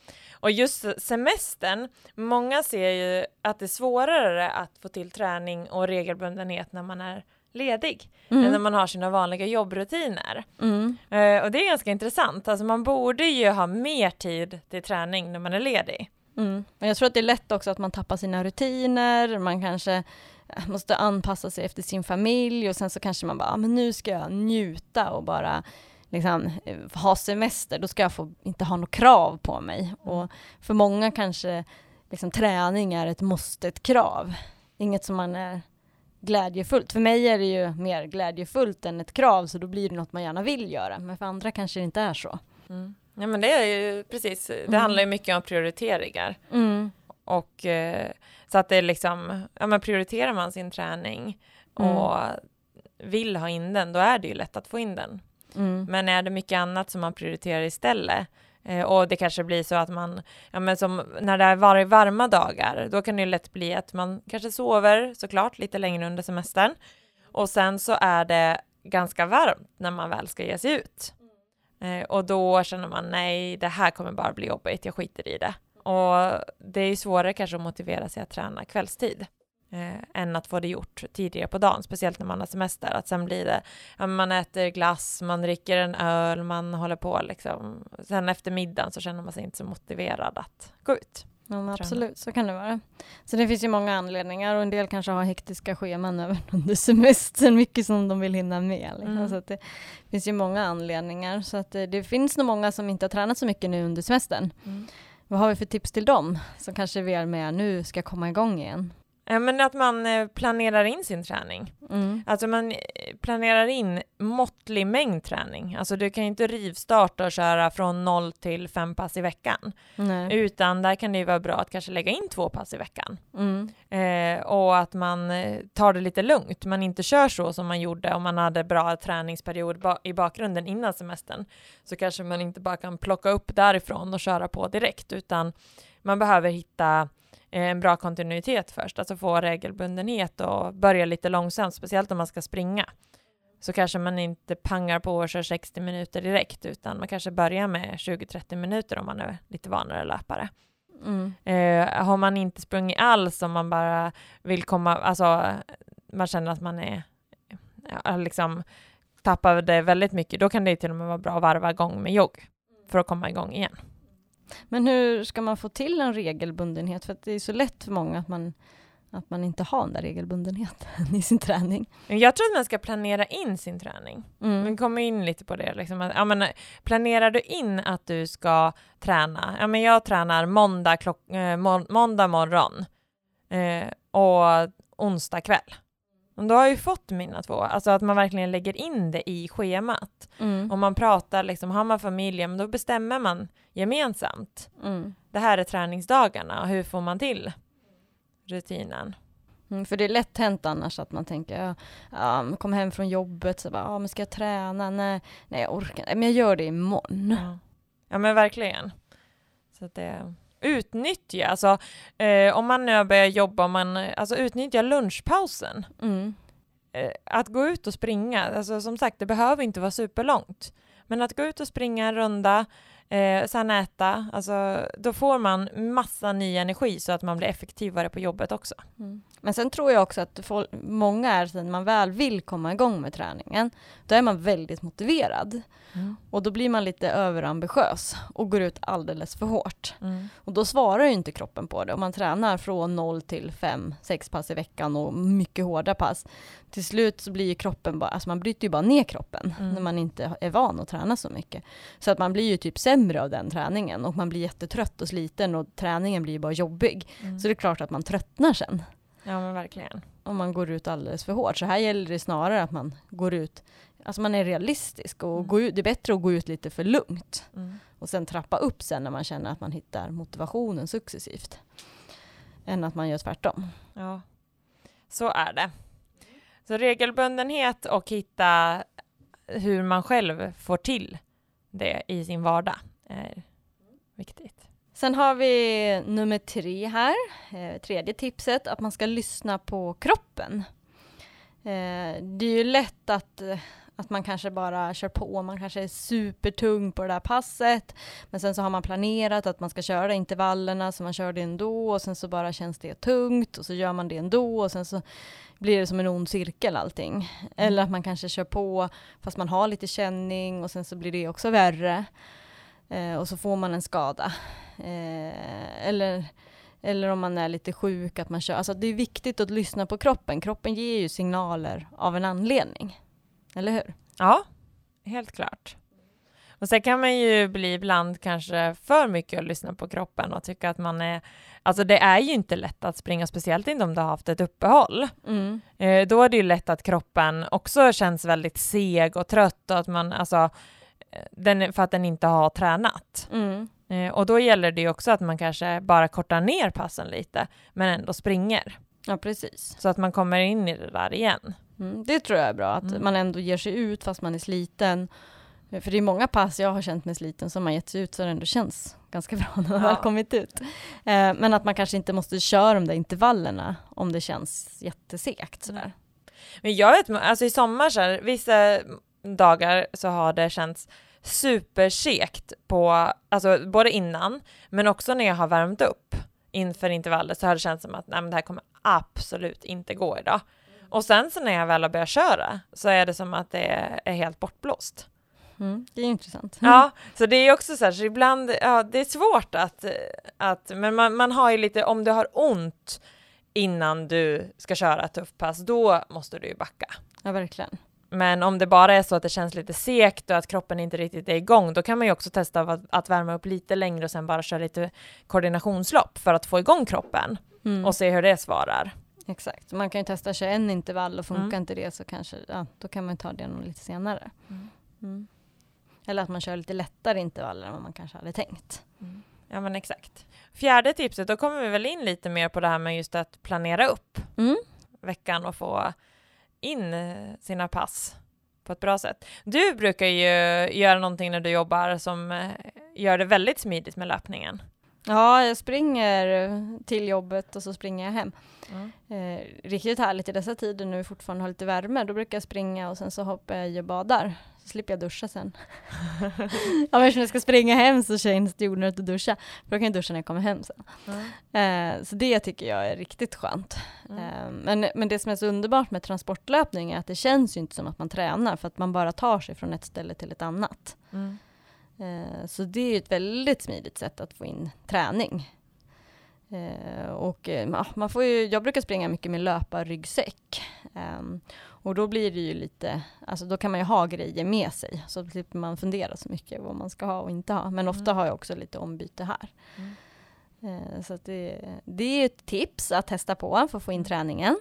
B: Och just semestern, många ser ju att det är svårare att få till träning och regelbundenhet när man är ledig mm. än när man har sina vanliga jobbrutiner. Mm. Uh, och det är ganska intressant, alltså man borde ju ha mer tid till träning när man är ledig.
A: Mm. Men jag tror att det är lätt också att man tappar sina rutiner, man kanske eh, måste anpassa sig efter sin familj och sen så kanske man bara, ah, men nu ska jag njuta och bara liksom, eh, ha semester, då ska jag få, inte ha något krav på mig. Mm. Och för många kanske liksom, träning är ett måste, ett krav. Inget som man är glädjefullt. För mig är det ju mer glädjefullt än ett krav, så då blir det något man gärna vill göra. Men för andra kanske det inte är så.
B: Mm. Ja men det är ju precis, det mm. handlar ju mycket om prioriteringar. Mm. Och eh, så att det är liksom, ja men prioriterar man sin träning mm. och vill ha in den, då är det ju lätt att få in den. Mm. Men är det mycket annat som man prioriterar istället, eh, och det kanske blir så att man, ja men som när det är var varma dagar, då kan det ju lätt bli att man kanske sover såklart lite längre under semestern. Och sen så är det ganska varmt när man väl ska ge sig ut. Eh, och då känner man nej, det här kommer bara bli jobbigt, jag skiter i det. Och det är ju svårare kanske att motivera sig att träna kvällstid eh, än att få det gjort tidigare på dagen, speciellt när man har semester. Att sen blir det, ja, man äter glass, man dricker en öl, man håller på liksom. Sen efter middagen så känner man sig inte så motiverad att gå ut.
A: Ja, absolut, så kan det vara. Så det finns ju många anledningar och en del kanske har hektiska scheman även under semestern, mycket som de vill hinna med. Liksom. Mm. Så det finns ju många anledningar. Så att det, det, finns nog många som inte har tränat så mycket nu under semestern. Mm. Vad har vi för tips till dem som kanske vill med nu ska komma igång igen?
B: Ja, men att man eh, planerar in sin träning. Mm. Alltså man eh, planerar in måttlig mängd träning. Alltså du kan ju inte rivstarta och köra från noll till fem pass i veckan. Nej. Utan där kan det ju vara bra att kanske lägga in två pass i veckan. Mm. Eh, och att man eh, tar det lite lugnt. Man inte kör så som man gjorde om man hade bra träningsperiod ba i bakgrunden innan semestern. Så kanske man inte bara kan plocka upp därifrån och köra på direkt utan man behöver hitta en bra kontinuitet först, alltså få regelbundenhet och börja lite långsamt, speciellt om man ska springa. Så kanske man inte pangar på och kör 60 minuter direkt, utan man kanske börjar med 20-30 minuter om man är lite vanare löpare. Mm. Eh, har man inte sprungit alls, om man bara vill komma, alltså man känner att man är, ja, liksom tappade väldigt mycket, då kan det till och med vara bra att varva igång med jogg för att komma igång igen.
A: Men hur ska man få till en regelbundenhet? För det är så lätt för många att man, att man inte har den där regelbundenheten i sin träning.
B: Jag tror att man ska planera in sin träning. Mm. Vi kommer in lite på det. Liksom. Ja, men, planerar du in att du ska träna? Ja, men jag tränar måndag, klock, eh, må måndag morgon eh, och onsdag kväll. Då har jag ju fått mina två, alltså att man verkligen lägger in det i schemat. Mm. Om man pratar, liksom, har man familj, men då bestämmer man gemensamt. Mm. Det här är träningsdagarna, och hur får man till rutinen?
A: Mm, för det är lätt hänt annars att man tänker, ja, ja kom hem från jobbet, så bara, ja men ska jag träna? Nej, nej jag orkar inte, men jag gör det imorgon.
B: Ja, ja men verkligen. Så det utnyttja, alltså eh, om man nu börjar jobba, om man, alltså utnyttja lunchpausen. Mm. Eh, att gå ut och springa, alltså som sagt det behöver inte vara superlångt, men att gå ut och springa en runda, eh, sen äta, alltså då får man massa ny energi så att man blir effektivare på jobbet också. Mm.
A: Men sen tror jag också att folk, många är, när man väl vill komma igång med träningen, då är man väldigt motiverad. Mm. Och då blir man lite överambitiös och går ut alldeles för hårt. Mm. Och då svarar ju inte kroppen på det. Om man tränar från 0 till 5, 6 pass i veckan och mycket hårda pass. Till slut så blir ju kroppen bara, alltså man bryter ju bara ner kroppen mm. när man inte är van att träna så mycket. Så att man blir ju typ sämre av den träningen och man blir jättetrött och sliten och träningen blir ju bara jobbig. Mm. Så det är klart att man tröttnar sen.
B: Ja men verkligen.
A: Om man går ut alldeles för hårt. Så här gäller det snarare att man går ut, alltså man är realistisk och mm. ut, det är bättre att gå ut lite för lugnt. Mm. Och sen trappa upp sen när man känner att man hittar motivationen successivt. Än att man gör tvärtom.
B: Ja, så är det. Så regelbundenhet och hitta hur man själv får till det i sin vardag är viktigt.
A: Sen har vi nummer tre här, eh, tredje tipset, att man ska lyssna på kroppen. Eh, det är ju lätt att, eh, att man kanske bara kör på, man kanske är supertung på det där passet, men sen så har man planerat att man ska köra intervallerna, så man kör det ändå och sen så bara känns det tungt och så gör man det ändå och sen så blir det som en ond cirkel allting. Mm. Eller att man kanske kör på fast man har lite känning och sen så blir det också värre. Eh, och så får man en skada. Eh, eller, eller om man är lite sjuk, att man kör. Alltså det är viktigt att lyssna på kroppen. Kroppen ger ju signaler av en anledning. Eller hur?
B: Ja, helt klart. Och sen kan man ju bli ibland kanske för mycket att lyssna på kroppen och tycka att man är Alltså det är ju inte lätt att springa, speciellt inte om du har haft ett uppehåll. Mm. Eh, då är det ju lätt att kroppen också känns väldigt seg och trött och att man, alltså, eh, den, för att den inte har tränat. Mm. Eh, och då gäller det ju också att man kanske bara kortar ner passen lite, men ändå springer.
A: Ja, precis.
B: Så att man kommer in i det där igen.
A: Mm, det tror jag är bra, att mm. man ändå ger sig ut fast man är sliten för det är många pass jag har känt mig sliten som har gett sig ut så det ändå känns ganska bra när man ja. väl kommit ut. Eh, men att man kanske inte måste köra de där intervallerna om det känns jättesegt sådär.
B: Men jag vet, alltså i sommar så här, vissa dagar så har det känts supersekt på, alltså både innan, men också när jag har värmt upp inför intervallet så har det känts som att nej, men det här kommer absolut inte gå idag. Och sen så när jag väl har börjat köra så är det som att det är helt bortblåst.
A: Mm, det är intressant.
B: Ja, så det är också så här, så ibland, ja, det är svårt att, att men man, man har ju lite, om du har ont innan du ska köra ett tufft pass, då måste du ju backa.
A: Ja, verkligen.
B: Men om det bara är så att det känns lite sekt och att kroppen inte riktigt är igång, då kan man ju också testa att, att värma upp lite längre och sen bara köra lite koordinationslopp för att få igång kroppen mm. och se hur det svarar.
A: Exakt, man kan ju testa köra en intervall och funkar mm. inte det så kanske, ja, då kan man ta det lite senare. Mm. mm. Eller att man kör lite lättare intervaller än vad man kanske hade tänkt.
B: Mm. Ja men exakt. Fjärde tipset, då kommer vi väl in lite mer på det här med just att planera upp mm. veckan och få in sina pass på ett bra sätt. Du brukar ju göra någonting när du jobbar som eh, gör det väldigt smidigt med löpningen.
A: Ja, jag springer till jobbet och så springer jag hem. Mm. Eh, riktigt härligt i dessa tider när vi fortfarande har lite värme. Då brukar jag springa och sen så hoppar jag i och badar slipper jag duscha sen. ja, eftersom jag ska springa hem så känns det onödigt att duscha, för då kan jag duscha när jag kommer hem sen. Mm. Eh, så det tycker jag är riktigt skönt. Mm. Eh, men, men det som är så underbart med transportlöpning är att det känns ju inte som att man tränar, för att man bara tar sig från ett ställe till ett annat. Mm. Eh, så det är ett väldigt smidigt sätt att få in träning. Eh, och eh, man får ju, jag brukar springa mycket med löparryggsäck. Um, och då blir det ju lite, alltså då kan man ju ha grejer med sig, så slipper man fundera så mycket vad man ska ha och inte ha. Men ofta mm. har jag också lite ombyte här. Mm. Så det, det är ett tips att testa på för att få in mm. träningen.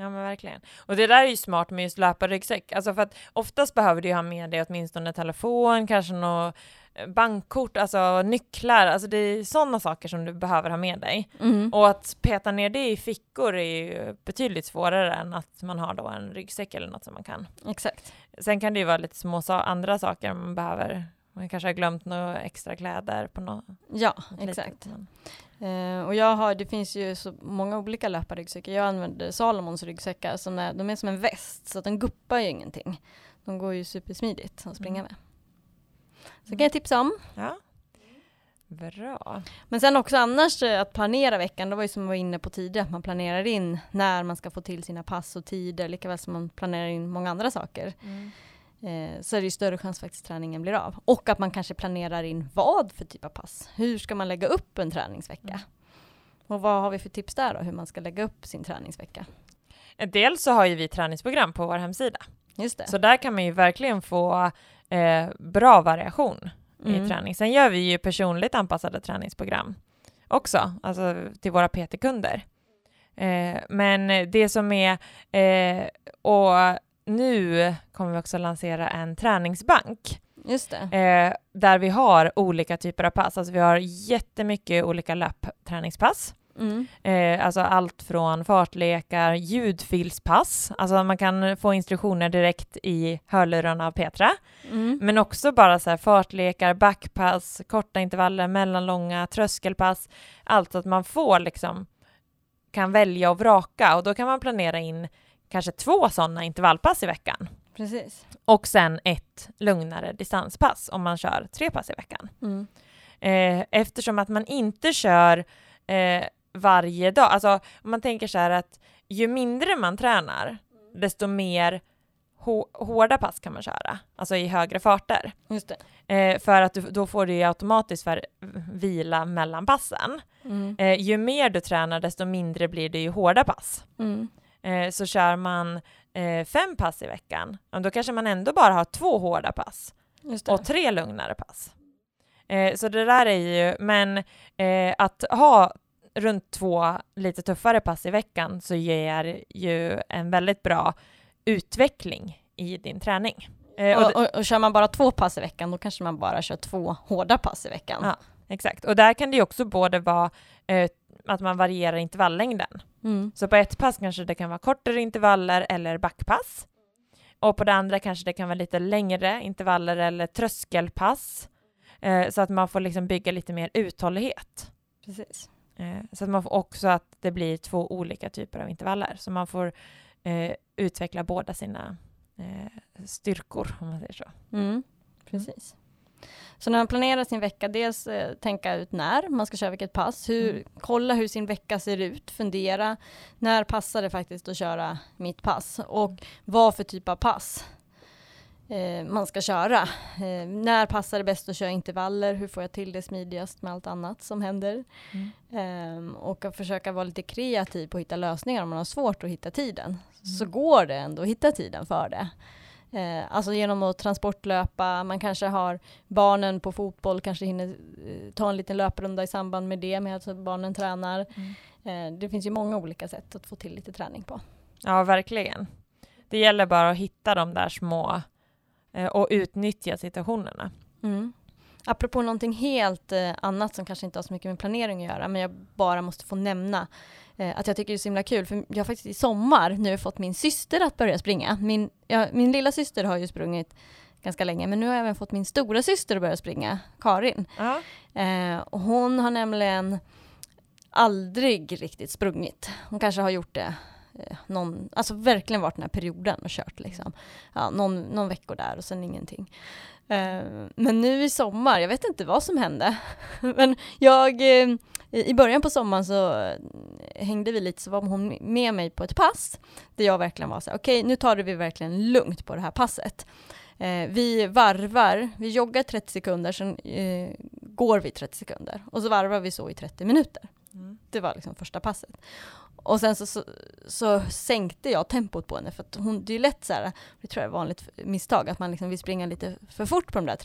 B: Ja men verkligen. Och det där är ju smart med just löparryggsäck, alltså för att oftast behöver du ha med dig åtminstone telefon, kanske något bankkort, alltså nycklar, alltså det är sådana saker som du behöver ha med dig. Mm. Och att peta ner det i fickor är ju betydligt svårare än att man har då en ryggsäck eller något som man kan.
A: Exakt.
B: Sen kan det ju vara lite små andra saker man behöver. Man kanske har glömt några extra kläder på något.
A: Ja, något exakt. Uh, och jag har, det finns ju så många olika löparryggsäckar. Jag använder Salomons ryggsäckar som är, de är som en väst så att de guppar ju ingenting. De går ju supersmidigt att springa mm. med. Så kan jag tipsa om.
B: Ja. Bra.
A: Men sen också annars eh, att planera veckan, det var ju som vi var inne på tidigare, att man planerar in när man ska få till sina pass och tider, lika väl som man planerar in många andra saker. Mm. Eh, så är det ju större chans faktiskt träningen blir av. Och att man kanske planerar in vad för typ av pass. Hur ska man lägga upp en träningsvecka? Mm. Och vad har vi för tips där då, hur man ska lägga upp sin träningsvecka?
B: Dels så har ju vi träningsprogram på vår hemsida.
A: Just det.
B: Så där kan man ju verkligen få eh, bra variation mm. i träning. Sen gör vi ju personligt anpassade träningsprogram också, alltså till våra PT-kunder. Eh, men det som är, eh, och nu kommer vi också lansera en träningsbank.
A: Just det.
B: Eh, där vi har olika typer av pass, alltså vi har jättemycket olika löpträningspass. Mm. Eh, alltså allt från fartlekar, ljudfilspass, alltså man kan få instruktioner direkt i hörlurarna av Petra, mm. men också bara så här fartlekar, backpass, korta intervaller, mellanlånga, tröskelpass, allt så att man får liksom kan välja och vraka och då kan man planera in kanske två sådana intervallpass i veckan.
A: Precis.
B: Och sen ett lugnare distanspass om man kör tre pass i veckan. Mm. Eh, eftersom att man inte kör eh, varje dag, alltså om man tänker så här att ju mindre man tränar, desto mer hårda pass kan man köra, alltså i högre farter.
A: Just
B: eh, för att du, då får du automatiskt för vila mellan passen. Mm. Eh, ju mer du tränar, desto mindre blir det ju hårda pass. Mm. Eh, så kör man eh, fem pass i veckan, då kanske man ändå bara har två hårda pass och tre lugnare pass. Eh, så det där är ju, men eh, att ha runt två lite tuffare pass i veckan så ger ju en väldigt bra utveckling i din träning.
A: Eh, och, och, och, kör man bara två pass i veckan, då kanske man bara kör två hårda pass i veckan.
B: Ja, exakt. Och där kan det ju också både vara eh, att man varierar intervallängden. Mm. Så på ett pass kanske det kan vara kortare intervaller eller backpass. Och på det andra kanske det kan vara lite längre intervaller eller tröskelpass. Eh, så att man får liksom bygga lite mer uthållighet.
A: Precis.
B: Eh, så att man får också att det blir två olika typer av intervaller. Så man får eh, utveckla båda sina eh, styrkor, om man säger så.
A: Mm. Precis. Så när man planerar sin vecka, dels eh, tänka ut när man ska köra vilket pass, hur, mm. kolla hur sin vecka ser ut, fundera när passar det faktiskt att köra mitt pass och vad för typ av pass eh, man ska köra. Eh, när passar det bäst att köra intervaller? Hur får jag till det smidigast med allt annat som händer? Mm. Eh, och att försöka vara lite kreativ på att hitta lösningar om man har svårt att hitta tiden. Mm. Så går det ändå att hitta tiden för det. Eh, alltså genom att transportlöpa, man kanske har barnen på fotboll, kanske hinner eh, ta en liten löprunda i samband med det, med att barnen tränar. Mm. Eh, det finns ju många olika sätt att få till lite träning på.
B: Ja, verkligen. Det gäller bara att hitta de där små eh, och utnyttja situationerna.
A: Mm. Apropå någonting helt eh, annat som kanske inte har så mycket med planering att göra, men jag bara måste få nämna eh, att jag tycker det är så himla kul, för jag har faktiskt i sommar nu fått min syster att börja springa. Min, ja, min lilla syster har ju sprungit ganska länge, men nu har jag även fått min stora syster att börja springa, Karin. Uh -huh. eh, och hon har nämligen aldrig riktigt sprungit. Hon kanske har gjort det eh, någon, alltså verkligen varit den här perioden och kört liksom. Ja, någon, någon veckor där och sen ingenting. Eh, men nu i sommar, jag vet inte vad som hände, men jag, eh, i början på sommaren så hängde vi lite, så var hon med mig på ett pass, där jag verkligen var så okej okay, nu tar vi verkligen lugnt på det här passet. Eh, vi varvar, vi joggar 30 sekunder, sen går vi 30 sekunder och så varvar vi så i 30 minuter. Mm. Det var liksom första passet. Och sen så, så, så, sänkte jag tempot på henne för att hon, det är lätt så här, det tror jag är vanligt misstag, att man liksom vill springa lite för fort på de där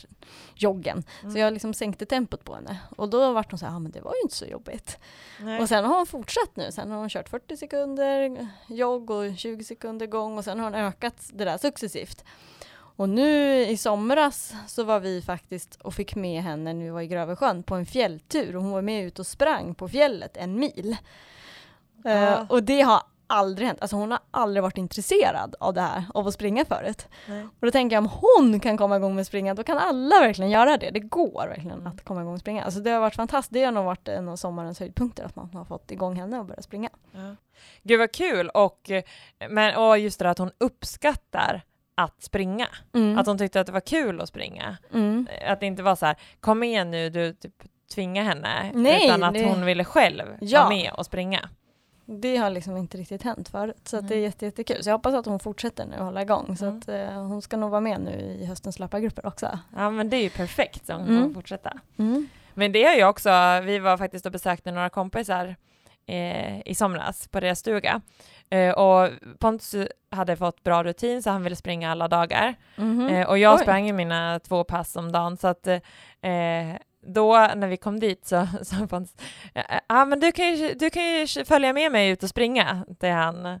A: joggen. Mm. Så jag liksom sänkte tempot på henne och då vart hon så här, ja ah, men det var ju inte så jobbigt. Nej. Och sen har hon fortsatt nu, sen har hon kört 40 sekunder jogg och 20 sekunder gång och sen har hon ökat det där successivt. Och nu i somras så var vi faktiskt och fick med henne när vi var i Grövelsjön på en fjälltur och hon var med ut och sprang på fjället en mil. Uh, och det har aldrig hänt. Alltså hon har aldrig varit intresserad av det här, av att springa förut. Nej. Och då tänker jag om hon kan komma igång med springa, då kan alla verkligen göra det. Det går verkligen mm. att komma igång med springa. Alltså det har varit fantastiskt. Det har nog varit en av sommarens höjdpunkter, att man har fått igång henne och börja springa. Ja.
B: Gud vad kul! Och, men, och just det att hon uppskattar att springa. Mm. Att hon tyckte att det var kul att springa. Mm. Att det inte var så här, kom igen nu, du typ tvinga henne. Nej, utan att det... hon ville själv ja. vara med och springa.
A: Det har liksom inte riktigt hänt förut, så mm. det är jätte, jättekul. Så jag hoppas att hon fortsätter nu och håller igång, så mm. att uh, hon ska nog vara med nu i höstens löpargrupper också.
B: Ja, men det är ju perfekt om hon mm. fortsätta. Mm. Men det har ju också, vi var faktiskt och besökte några kompisar eh, i somras på deras stuga. Eh, och Pontus hade fått bra rutin så han ville springa alla dagar. Mm -hmm. eh, och jag Oj. sprang ju mina två pass om dagen så att eh, då när vi kom dit så sa Pontus, ja men du kan, ju, du kan ju följa med mig ut och springa, det han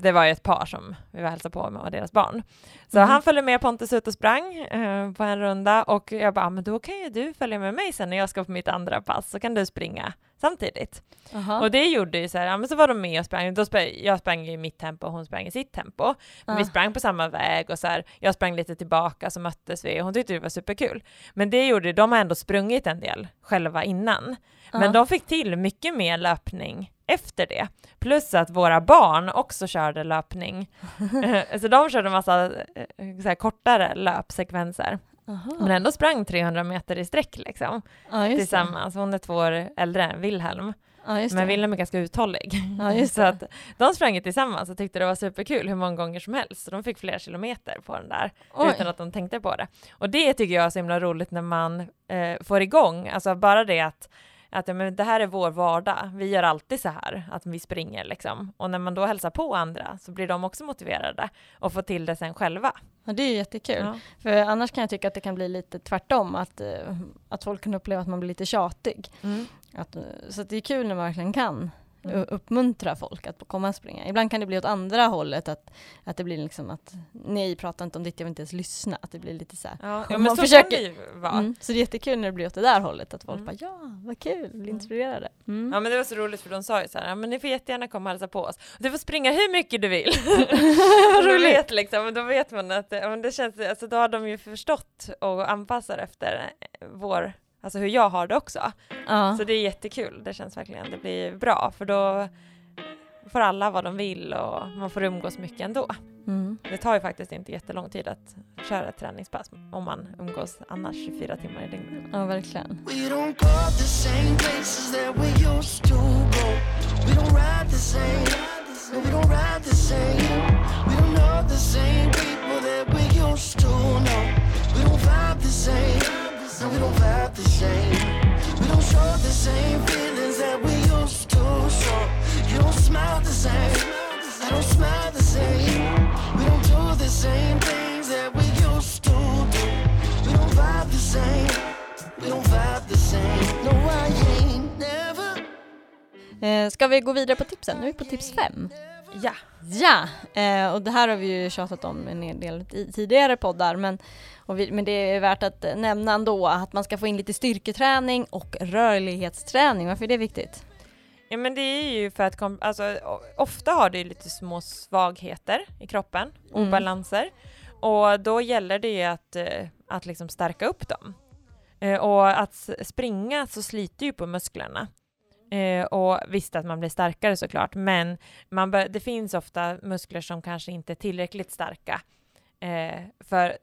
B: det var ju ett par som vi var hälsade på med och deras barn. Så mm. han följde med Pontus ut och sprang eh, på en runda och jag bara, men då kan ju du följa med mig sen när jag ska på mitt andra pass, så kan du springa samtidigt. Aha. Och det gjorde ju så här, ja men så var de med och sprang, då sprang jag sprang i mitt tempo och hon sprang i sitt tempo. Men vi sprang på samma väg och så här, jag sprang lite tillbaka så möttes vi och hon tyckte det var superkul. Men det gjorde, de har ändå sprungit en del själva innan. Men de fick till mycket mer löpning efter det. Plus att våra barn också körde löpning. så de körde massa eh, så här, kortare löpsekvenser. Aha. Men ändå sprang 300 meter i sträck liksom. Ja, tillsammans. Hon är två år äldre än Wilhelm. Ja, men Wilhelm är ganska uthållig. Ja, så att de sprang tillsammans och tyckte det var superkul hur många gånger som helst. Så de fick flera kilometer på den där Oj. utan att de tänkte på det. Och det tycker jag är så himla roligt när man eh, får igång, alltså bara det att att men det här är vår vardag, vi gör alltid så här, att vi springer liksom. Och när man då hälsar på andra så blir de också motiverade och får till det sen själva.
A: Ja, det är jättekul. Ja. För annars kan jag tycka att det kan bli lite tvärtom, att, eh, att folk kan uppleva att man blir lite tjatig. Mm. Att, eh, så att det är kul när man verkligen kan mm. uppmuntra folk att komma och springa. Ibland kan det bli åt andra hållet, att, att det blir liksom att nej, prata inte om ditt, jag vill inte ens lyssna. Att det blir lite så här.
B: Ja, ja men så försöker, kan det. Mm,
A: så det är jättekul när det blir åt det där hållet, att folk mm. bara ja, vad kul, blir mm. inspirerade.
B: Mm. Ja men det var så roligt för de sa ju så här, ja men ni får jättegärna komma och hälsa på oss. Du får springa hur mycket du vill. vad roligt liksom, men då vet man att men det känns, alltså då har de ju förstått och anpassar efter vår alltså hur jag har det också. Ja. Så det är jättekul, det känns verkligen, det blir bra för då får alla vad de vill och man får umgås mycket ändå. Mm. Det tar ju faktiskt inte jättelång tid att köra ett träningspass om man umgås annars 24 timmar i dygnet.
A: Ja, verkligen. No, we don't vibe the same. We don't show the same feelings that we used to show. You don't smile the same. I don't smile the same. We don't do the same things that we used to do. We don't vibe the same. We don't vibe the same. No, I ain't never. Eh, ska vi gå vidare på tipsen? Nu är vi på tips fem.
B: Ja.
A: Ja, eh, och det här har vi ju tjatat om en del i tidigare poddar, men, vi, men det är värt att nämna ändå att man ska få in lite styrketräning och rörlighetsträning. Varför är det viktigt?
B: Ja men det är ju för att, alltså, ofta har det lite små svagheter i kroppen, mm. obalanser, och då gäller det ju att, eh, att liksom stärka upp dem. Eh, och att springa så sliter ju på musklerna. Eh, och visst att man blir starkare såklart, men man det finns ofta muskler som kanske inte är tillräckligt starka. För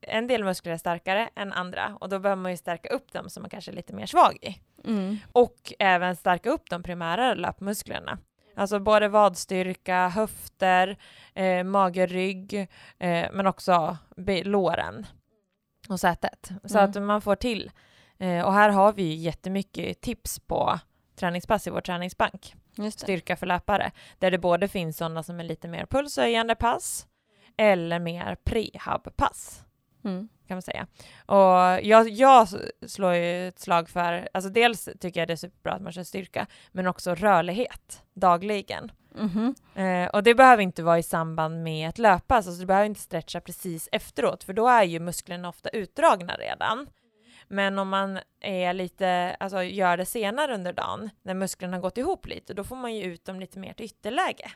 B: en del muskler är starkare än andra och då behöver man ju stärka upp dem som man kanske är lite mer svag i. Mm. Och även stärka upp de primära löpmusklerna. Alltså både vadstyrka, höfter, eh, mage, rygg, eh, men också låren och sätet. Så mm. att man får till. Eh, och här har vi jättemycket tips på träningspass i vår träningsbank. Styrka för löpare. Där det både finns sådana som är lite mer pulshöjande pass eller mer prehab-pass. Mm. Kan man säga. Och jag, jag slår ju ett slag för, alltså dels tycker jag det är superbra att man kör styrka, men också rörlighet dagligen. Mm -hmm. eh, och det behöver inte vara i samband med ett löppass, alltså du behöver inte stretcha precis efteråt, för då är ju musklerna ofta utdragna redan. Men om man är lite, alltså gör det senare under dagen, när musklerna har gått ihop lite, då får man ju ut dem lite mer till ytterläge.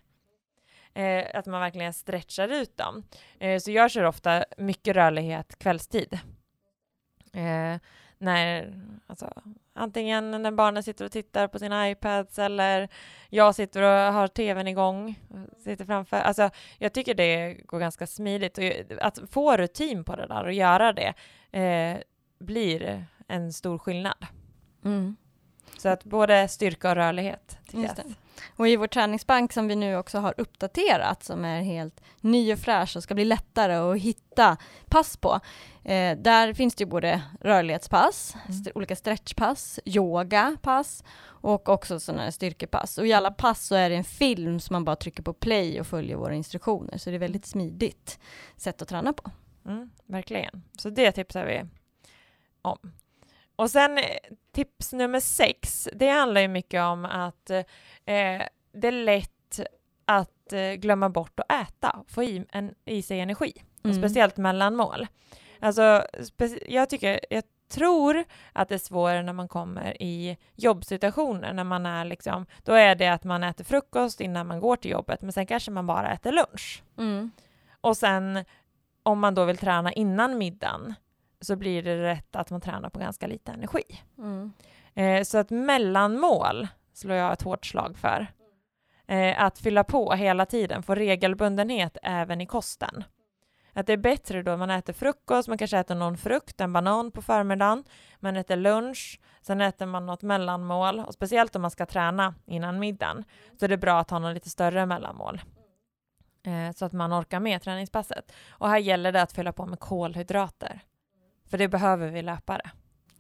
B: Eh, att man verkligen stretchar ut dem. Eh, så jag kör ofta mycket rörlighet kvällstid. Eh, när, alltså, antingen när barnen sitter och tittar på sina iPads eller jag sitter och har tvn igång, sitter framför. Alltså, jag tycker det går ganska smidigt och att få rutin på det där och göra det, eh, blir en stor skillnad. Mm. Så att både styrka och rörlighet.
A: Och i vår träningsbank som vi nu också har uppdaterat, som är helt ny och fräsch och ska bli lättare att hitta pass på. Eh, där finns det ju både rörlighetspass, mm. st olika stretchpass, yogapass och också sådana här styrkepass. Och i alla pass så är det en film som man bara trycker på play och följer våra instruktioner. Så det är väldigt smidigt sätt att träna på.
B: Mm, verkligen. Så det tipsar vi om. Och sen eh, tips nummer sex, det handlar ju mycket om att eh, det är lätt att eh, glömma bort att äta, få i, en, i sig energi,
A: Mm.
B: speciellt mellanmål. Alltså, speci- jag tycker, jag tror att det är svårare när man kommer i jobbsituationer, när man är liksom, då är det att man äter frukost innan man går till jobbet, men sen kanske man bara äter lunch.
A: Mm.
B: Och sen om man då vill träna innan middagen så blir det rätt att man tränar på ganska lite energi.
A: Mm.
B: Eh, så att mellanmål slår jag ett hårt slag för. Eh, att fylla på hela tiden, få regelbundenhet även i kosten. Att det är bättre då man äter frukost, man kanske äter någon frukt, en banan på förmiddagen, man äter lunch, sen äter man något mellanmål och speciellt om man ska träna innan middagen så är det bra att ha något lite större mellanmål. Eh, så att man orkar med träningspasset. Och här gäller det att fylla på med kolhydrater. För det behöver vi löpare.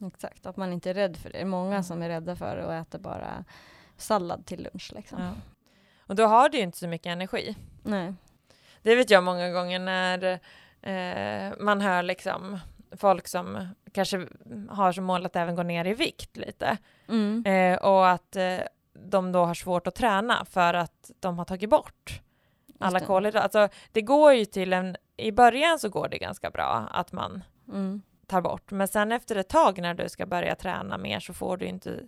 A: Exakt, att man inte är rädd för det. Det är många som är rädda för det och äter bara sallad till lunch. Liksom.
B: Ja. Och då har du ju inte så mycket energi.
A: Nej.
B: Det vet jag många gånger när eh, man hör liksom folk som kanske har som mål att även gå ner i vikt lite.
A: Mm.
B: Eh, och att eh, de då har svårt att träna för att de har tagit bort alla kolhydrater. Alltså det går ju till en, i början så går det ganska bra att man
A: Mm.
B: Tar bort, men sen efter ett tag när du ska börja träna mer så får du inte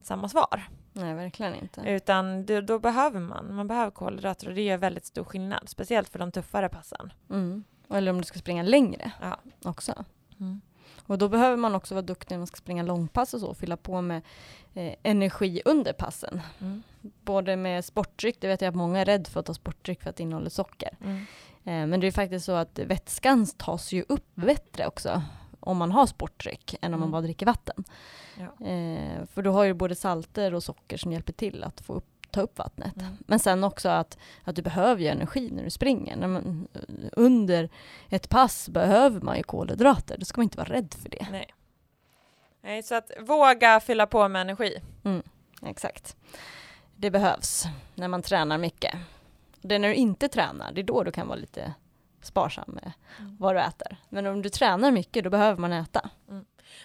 B: samma svar.
A: Nej, verkligen inte.
B: Utan det, då behöver man, man behöver kolhydrater och det gör väldigt stor skillnad, speciellt för de tuffare passen.
A: Mm. Eller om du ska springa längre
B: Ja.
A: också.
B: Mm.
A: Och då behöver man också vara duktig när man ska springa långpass och så, och fylla på med eh, energi under passen.
B: Mm.
A: Både med sportdryck, det vet jag att många är rädda för att ta sportdryck för att det innehåller socker.
B: Mm.
A: Eh, men det är faktiskt så att vätskan tas ju upp bättre också om man har sportdryck än om man
B: Mm.
A: bara dricker vatten.
B: Ja.
A: Eh, för då har ju både salter och socker som hjälper till att få upp, ta upp vattnet.
B: Mm.
A: Men sen också att, att du behöver ju energi när du springer. När man, under ett pass behöver man ju kolhydrater, då ska man inte vara rädd för det.
B: Nej. Nej, så att våga fylla på med energi.
A: Exakt. Det behövs när man tränar mycket. Det är när du inte tränar, det är då du kan vara lite sparsam med
B: Mm.
A: vad du äter. Men om du tränar mycket, då behöver man äta.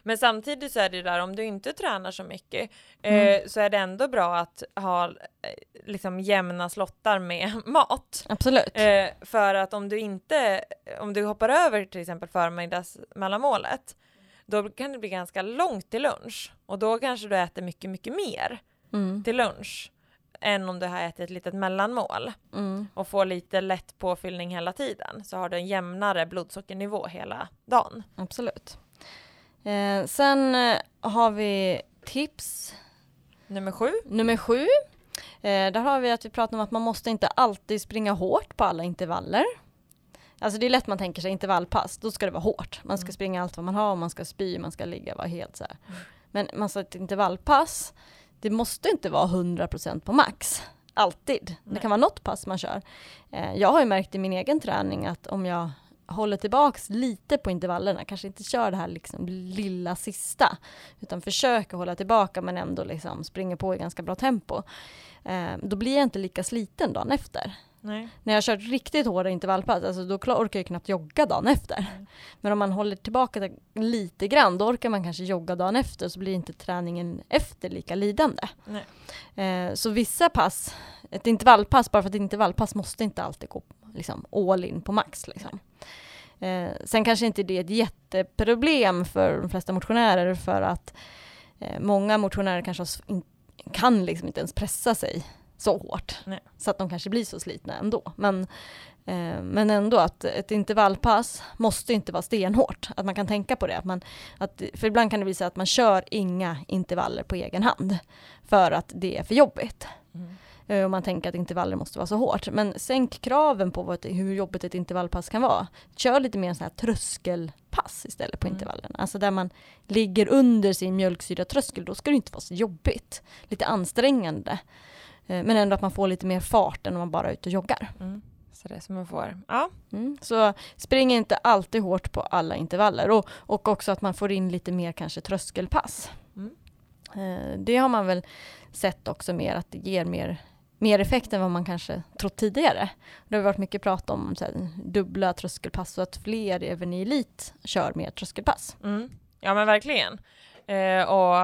B: Men samtidigt så är det där, om du inte tränar så mycket,
A: Mm.
B: eh, så är det ändå bra att ha eh, liksom jämna slottar med mat.
A: Absolut.
B: Eh, för att om du inte, om du hoppar över till exempel förmiddagsmellanmålet, då kan det bli ganska långt till lunch och då kanske du äter mycket, mycket mer
A: Mm.
B: till lunch än om du har ätit ett litet mellanmål
A: Mm.
B: och får lite lätt påfyllning hela tiden så har du en jämnare blodsockernivå hela dagen.
A: Absolut. Eh, sen eh, har vi tips
B: Nummer sju.
A: nummer sju. Eh, där har vi att vi pratar om att man måste inte alltid springa hårt på alla intervaller. Alltså det är lätt man tänker sig intervallpass, då ska det vara hårt. Man ska
B: Mm.
A: springa allt vad man har, man ska spy, man ska ligga, vara helt så här. Men man sa ett intervallpass, det måste inte vara 100% på max. Alltid. Det
B: Nej.
A: kan vara något pass man kör. Eh, jag har ju märkt i min egen träning att om jag håller tillbaks lite på intervallerna, kanske inte kör det här liksom lilla sista, utan försöker hålla tillbaka men ändå liksom springer på i ganska bra tempo. Eh, då blir jag inte lika sliten dagen efter.
B: Nej.
A: När jag har kört riktigt hårda intervallpass, alltså då orkar jag knappt jogga dagen efter.
B: Mm.
A: Men om man håller tillbaka det lite grann, då orkar man kanske jogga dagen efter, så blir inte träningen efter lika lidande. Eh, så vissa pass, ett intervallpass, bara för att ett intervallpass måste inte alltid gå liksom, all in på max. Liksom. Eh, sen kanske inte det är ett jätteproblem för de flesta motionärer, för att eh, många motionärer kanske har kan liksom inte ens pressa sig så hårt.
B: Nej.
A: Så att de kanske blir så slitna ändå. Men, eh, men ändå att ett intervallpass måste inte vara stenhårt. Att man kan tänka på det. Att man, att, för ibland kan det bli så att man kör inga intervaller på egen hand. För att det är för jobbigt.
B: Mm.
A: Eh, Och man tänker att intervaller måste vara så hårt. Men sänk kraven på vad, hur jobbigt ett intervallpass kan vara. Kör lite mer så här tröskelpass istället på
B: Mm.
A: intervallerna. Alltså där man ligger under sin mjölksyratröskel. Då ska det inte vara så jobbigt. Lite ansträngande. Eh, Men ändå att man får lite mer fart än om man bara är ute och joggar.
B: Mm. Så det är som man får. Ja.
A: Mm. Så spring inte alltid hårt på alla intervaller. Och, och också att man får in lite mer kanske tröskelpass.
B: Mm.
A: Eh, Det har man väl sett också mer att det ger mer, mer effekt än vad man kanske trott tidigare. Det har varit mycket prat om så här, dubbla tröskelpass och att fler även i elit kör mer tröskelpass.
B: Mm. Ja men verkligen. Eh, och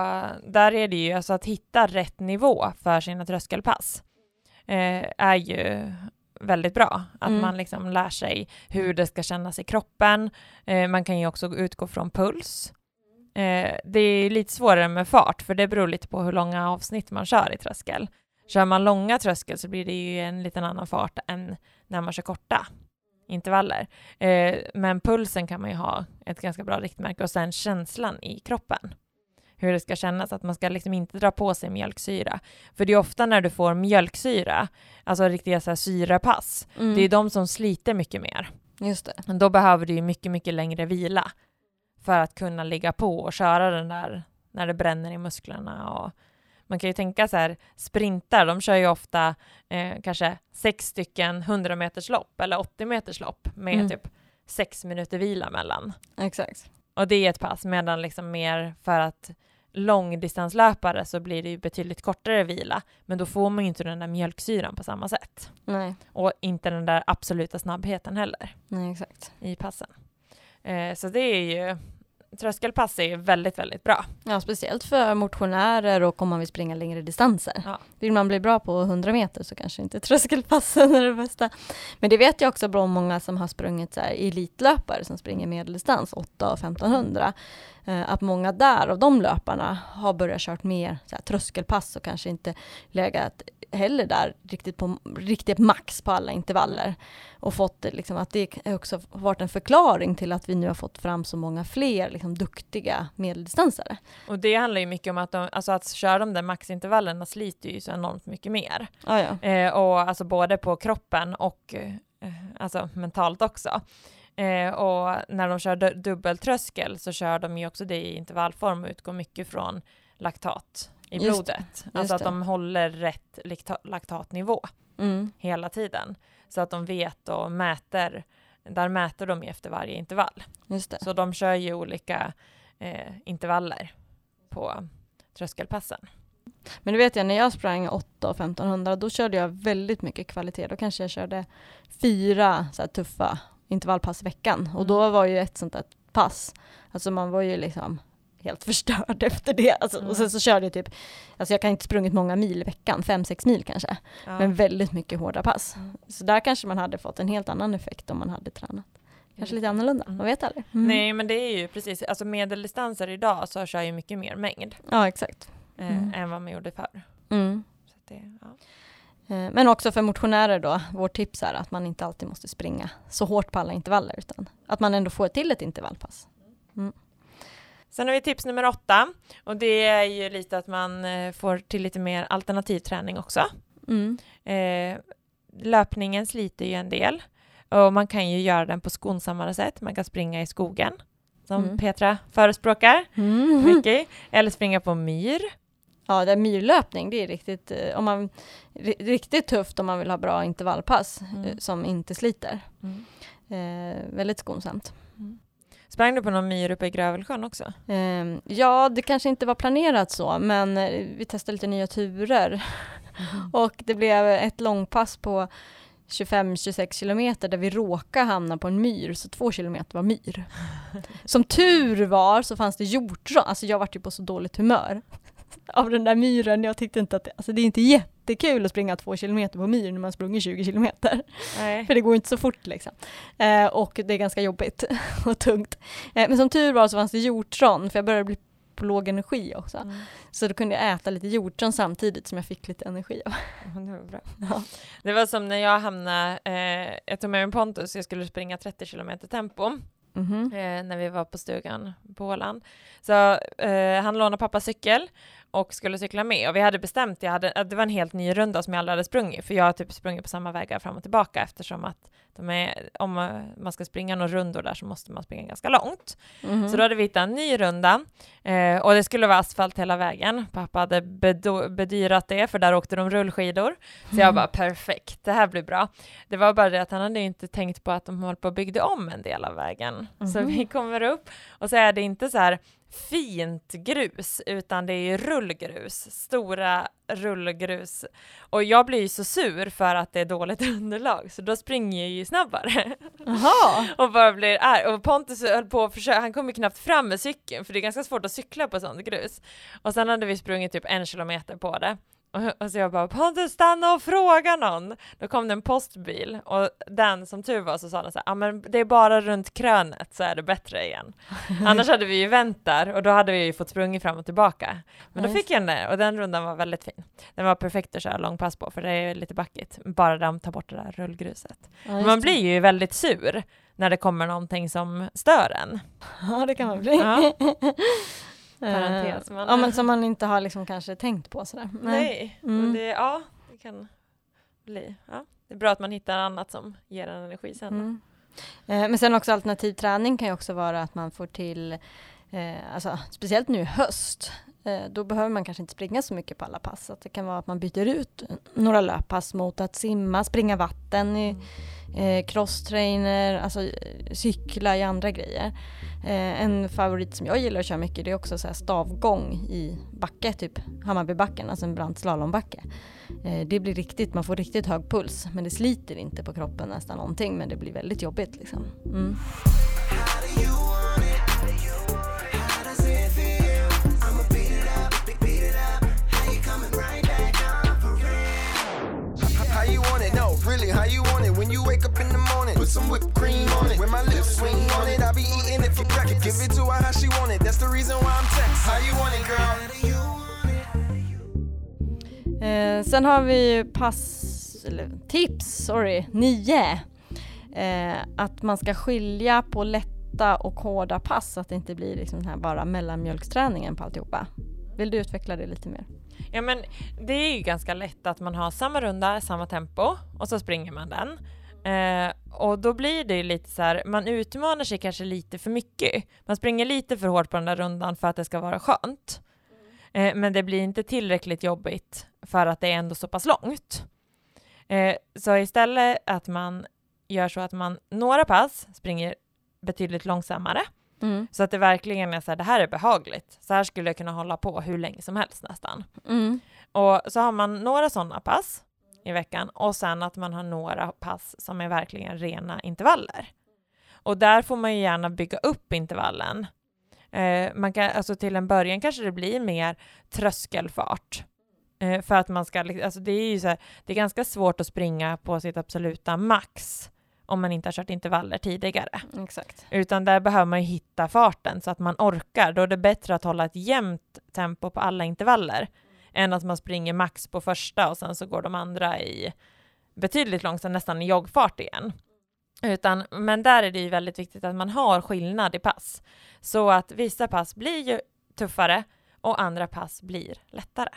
B: där är det ju alltså att hitta rätt nivå för sina tröskelpass. eh, är ju väldigt bra. Att mm. man liksom lär sig hur det ska kännas i kroppen. Eh, man kan ju också utgå från puls. Eh, det är lite svårare med fart, för det beror lite på hur långa avsnitt man kör i tröskel. Kör man långa tröskel så blir det ju en liten annan fart än när man kör korta intervaller. Eh, men pulsen kan man ju ha ett ganska bra riktmärke och sen känslan i kroppen. Hur det ska kännas, att man ska liksom inte dra på sig mjölksyra. För det är ofta när du får mjölksyra, alltså riktiga så här syrapass, mm. det är de som sliter mycket mer.
A: Just det.
B: Då behöver du ju mycket, mycket längre vila för att kunna ligga på och köra den där när det bränner i musklerna och man kan ju tänka så här, sprintar, de kör ju ofta eh, kanske sex stycken 100 meters lopp eller 80 meters lopp med mm. typ sex minuter vila mellan.
A: Exakt.
B: Och det är ett pass, medan liksom mer för att långdistanslöpare så blir det ju betydligt kortare vila, men då får man ju inte den där mjölksyran på samma sätt.
A: Nej.
B: Och inte den där absoluta snabbheten heller.
A: Nej, exakt.
B: I passen. Eh, så det är ju tröskelpass är väldigt, väldigt bra.
A: Ja, speciellt för motionärer och om man vill springa längre distanser. Ja. Vill man bli bra på 100 meter så kanske inte tröskelpassen är det bästa. Men det vet jag också bra många som har sprungit så här, elitlöpare som springer medeldistans, 8 och 1500. Eh, att många där av de löparna har börjat kört mer så här, tröskelpass och kanske inte legat heller där riktigt på riktigt max på alla intervaller. Och fått liksom att det också varit en förklaring till att vi nu har fått fram så många fler liksom, duktiga medeldistansare.
B: Och det handlar ju mycket om att de, alltså att köra de där maxintervallerna sliter ju så enormt mycket mer.
A: Ah, ja.
B: eh, och alltså både på kroppen och eh, alltså mentalt också. Eh, och när de kör dubbeltröskel så kör de ju också det i intervallform och utgår mycket från laktat i just, blodet. Just alltså att det. de håller rätt laktatnivå mm. hela tiden. Så att de vet och mäter, där mäter de efter varje intervall. Så de kör ju olika eh, intervaller på tröskelpassen.
A: Men det vet jag, när jag sprang 8 och 1500, då körde jag väldigt mycket kvalitet. Då kanske jag körde fyra så tuffa intervallpass i veckan. Och då mm. var ju ett sånt där pass, alltså man var ju liksom helt förstörd efter det. Alltså, mm. Och sen så körde jag typ, alltså jag kan inte sprungit många mil i veckan, fem sex mil kanske. Ja. Men väldigt mycket hårda pass. Mm. Så där kanske man hade fått en helt annan effekt om man hade tränat. Kanske lite annorlunda, mm. man vet aldrig.
B: Mm. Nej men det är ju precis, alltså medeldistanser idag så kör ju mycket mer mängd.
A: Ja exakt.
B: Eh, mm. än vad man gjorde förr.
A: Mm. Så det, ja. Eh, men också för motionärer då, vårt tips är att man inte alltid måste springa så hårt på alla intervaller, utan att man ändå får till ett intervallpass.
B: Sen har vi tips nummer åtta och det är ju lite att man eh, får till lite mer alternativ träning också. Mm. Eh, löpningen sliter ju en del och man kan ju göra den på skonsammare sätt. Man kan springa i skogen som mm. Petra förespråkar mm. mycket, eller springa på myr.
A: Ja, det är myrlöpning, det är riktigt, eh, om man, riktigt tufft om man vill ha bra intervallpass mm. Eh, som inte sliter. Mm. Eh, väldigt skonsamt.
B: Sprang du på någon myr uppe i Grövelsjön också?
A: Eh, ja, det kanske inte var planerat så, men eh, vi testade lite nya turer. Mm. och det blev ett långpass på 25-26 kilometer där vi råkade hamna på en myr, så två kilometer var myr. Som tur var så fanns det hjortron, alltså jag var ju på så dåligt humör av den där myren. Jag tyckte inte att det, alltså det är inte jättekul att springa två kilometer på myr när man sprungit 20 kilometer. Nej. För det går inte så fort liksom. Eh, och det är ganska jobbigt och tungt. Eh, men som tur var så fanns det hjortron, för jag började bli på låg energi också. Mm. Så då kunde jag äta lite hjortron samtidigt som jag fick lite energi av.
B: det, var bra. Ja. det var som när jag hamnade, eh, jag tog med mig Pontus, jag skulle springa 30 kilometer tempo. Mm -hmm. eh, när vi var på stugan på Åland. Så eh, han lånade pappas cykel och skulle cykla med och vi hade bestämt, jag hade, det var en helt ny runda som jag aldrig hade sprungit för jag har typ sprungit på samma vägar fram och tillbaka eftersom att är, om man ska springa några rundor där så måste man springa ganska långt. Mm. Så då hade vi hittat en ny runda eh, och det skulle vara asfalt hela vägen. Pappa hade bedyrat det för där åkte de rullskidor. Så jag bara perfekt, det här blir bra. Det var bara det att han hade inte tänkt på att de höll på att bygga om en del av vägen. Mm. Så vi kommer upp och så är det inte så här fint grus, utan det är rullgrus, stora rullgrus. Och jag blir ju så sur för att det är dåligt underlag, så då springer jag ju snabbare.
A: Aha.
B: och bara blir arg. Och Pontus höll på att försöka, han kom ju knappt fram med cykeln, för det är ganska svårt att cykla på sånt grus. Och sen hade vi sprungit typ en kilometer på det. Och, så jag bara, Pontus stanna och fråga någon. Då kom det en postbil och den som tur var så sa den så här, ja men det är bara runt krönet så är det bättre igen. Annars hade vi ju vänt där och då hade vi ju fått sprungit fram och tillbaka. Men då fick jag den och den rundan var väldigt fin. Den var perfekt att köra långpass på för det är lite backigt, bara de tar bort det där rullgruset. Ja, man blir ju väldigt sur när det kommer någonting som stör en.
A: Ja det kan man bli. Ja. Parentes. Men, ja, men som man inte har liksom kanske tänkt på sådär.
B: Nej, mm. det, ja, det kan bli. Ja. Det är bra att man hittar annat som ger en energi sen. Mm.
A: Eh, men sen också alternativ träning kan ju också vara att man får till, eh, alltså, speciellt nu i höst, eh, då behöver man kanske inte springa så mycket på alla pass. Att det kan vara att man byter ut några löppass mot att simma, springa vatten, i, mm eh, crosstrainer, alltså eh, cykla i andra grejer. Eh, en favorit som jag gillar att köra mycket det är också så stavgång i backe, typ Hammarbybacken, alltså en brant slalombacke. Eh, det blir riktigt, man får riktigt hög puls men det sliter inte på kroppen nästan någonting men det blir väldigt jobbigt liksom. Mm. You wake up in the morning. Put some whipped cream on it. When my lips swing on it, I be eating it for breakfast. Give it to her how she want it. That's the reason why I'm text. How you want it girl? Eh, sen har vi pass, eller tips, sorry, nio. Eh, att man ska skilja på lätta och hårda pass så att det inte blir liksom den här bara mellanmjölksträningen på alltihopa. Vill du utveckla det lite mer?
B: Ja men det är ju ganska lätt att man har samma runda, samma tempo och så springer man den. Eh, och då blir det ju lite så här, man utmanar sig kanske lite för mycket. Man springer lite för hårt på den där rundan för att det ska vara skönt. Eh, men det blir inte tillräckligt jobbigt för att det är ändå så pass långt. Eh, så istället att man gör så att man några pass springer betydligt långsammare Mm. Så att det verkligen är så här, det här är behagligt. Så här skulle jag kunna hålla på hur länge som helst nästan. Mm. Och så har man några sådana pass i veckan och sen att man har några pass som är verkligen rena intervaller. Och där får man ju gärna bygga upp intervallen. Eh, man kan, alltså till en början kanske det blir mer tröskelfart. Eh, för att man ska, alltså det är ju så här, det är ganska svårt att springa på sitt absoluta max om man inte har kört intervaller tidigare.
A: Exakt.
B: Utan där behöver man ju hitta farten så att man orkar. Då är det bättre att hålla ett jämnt tempo på alla intervaller mm. Än att man springer max på första och sen så går de andra i betydligt långsamt, nästan i joggfart igen. Utan, men där är det ju väldigt viktigt att man har skillnad i pass. Så att vissa pass blir ju tuffare och andra pass blir lättare.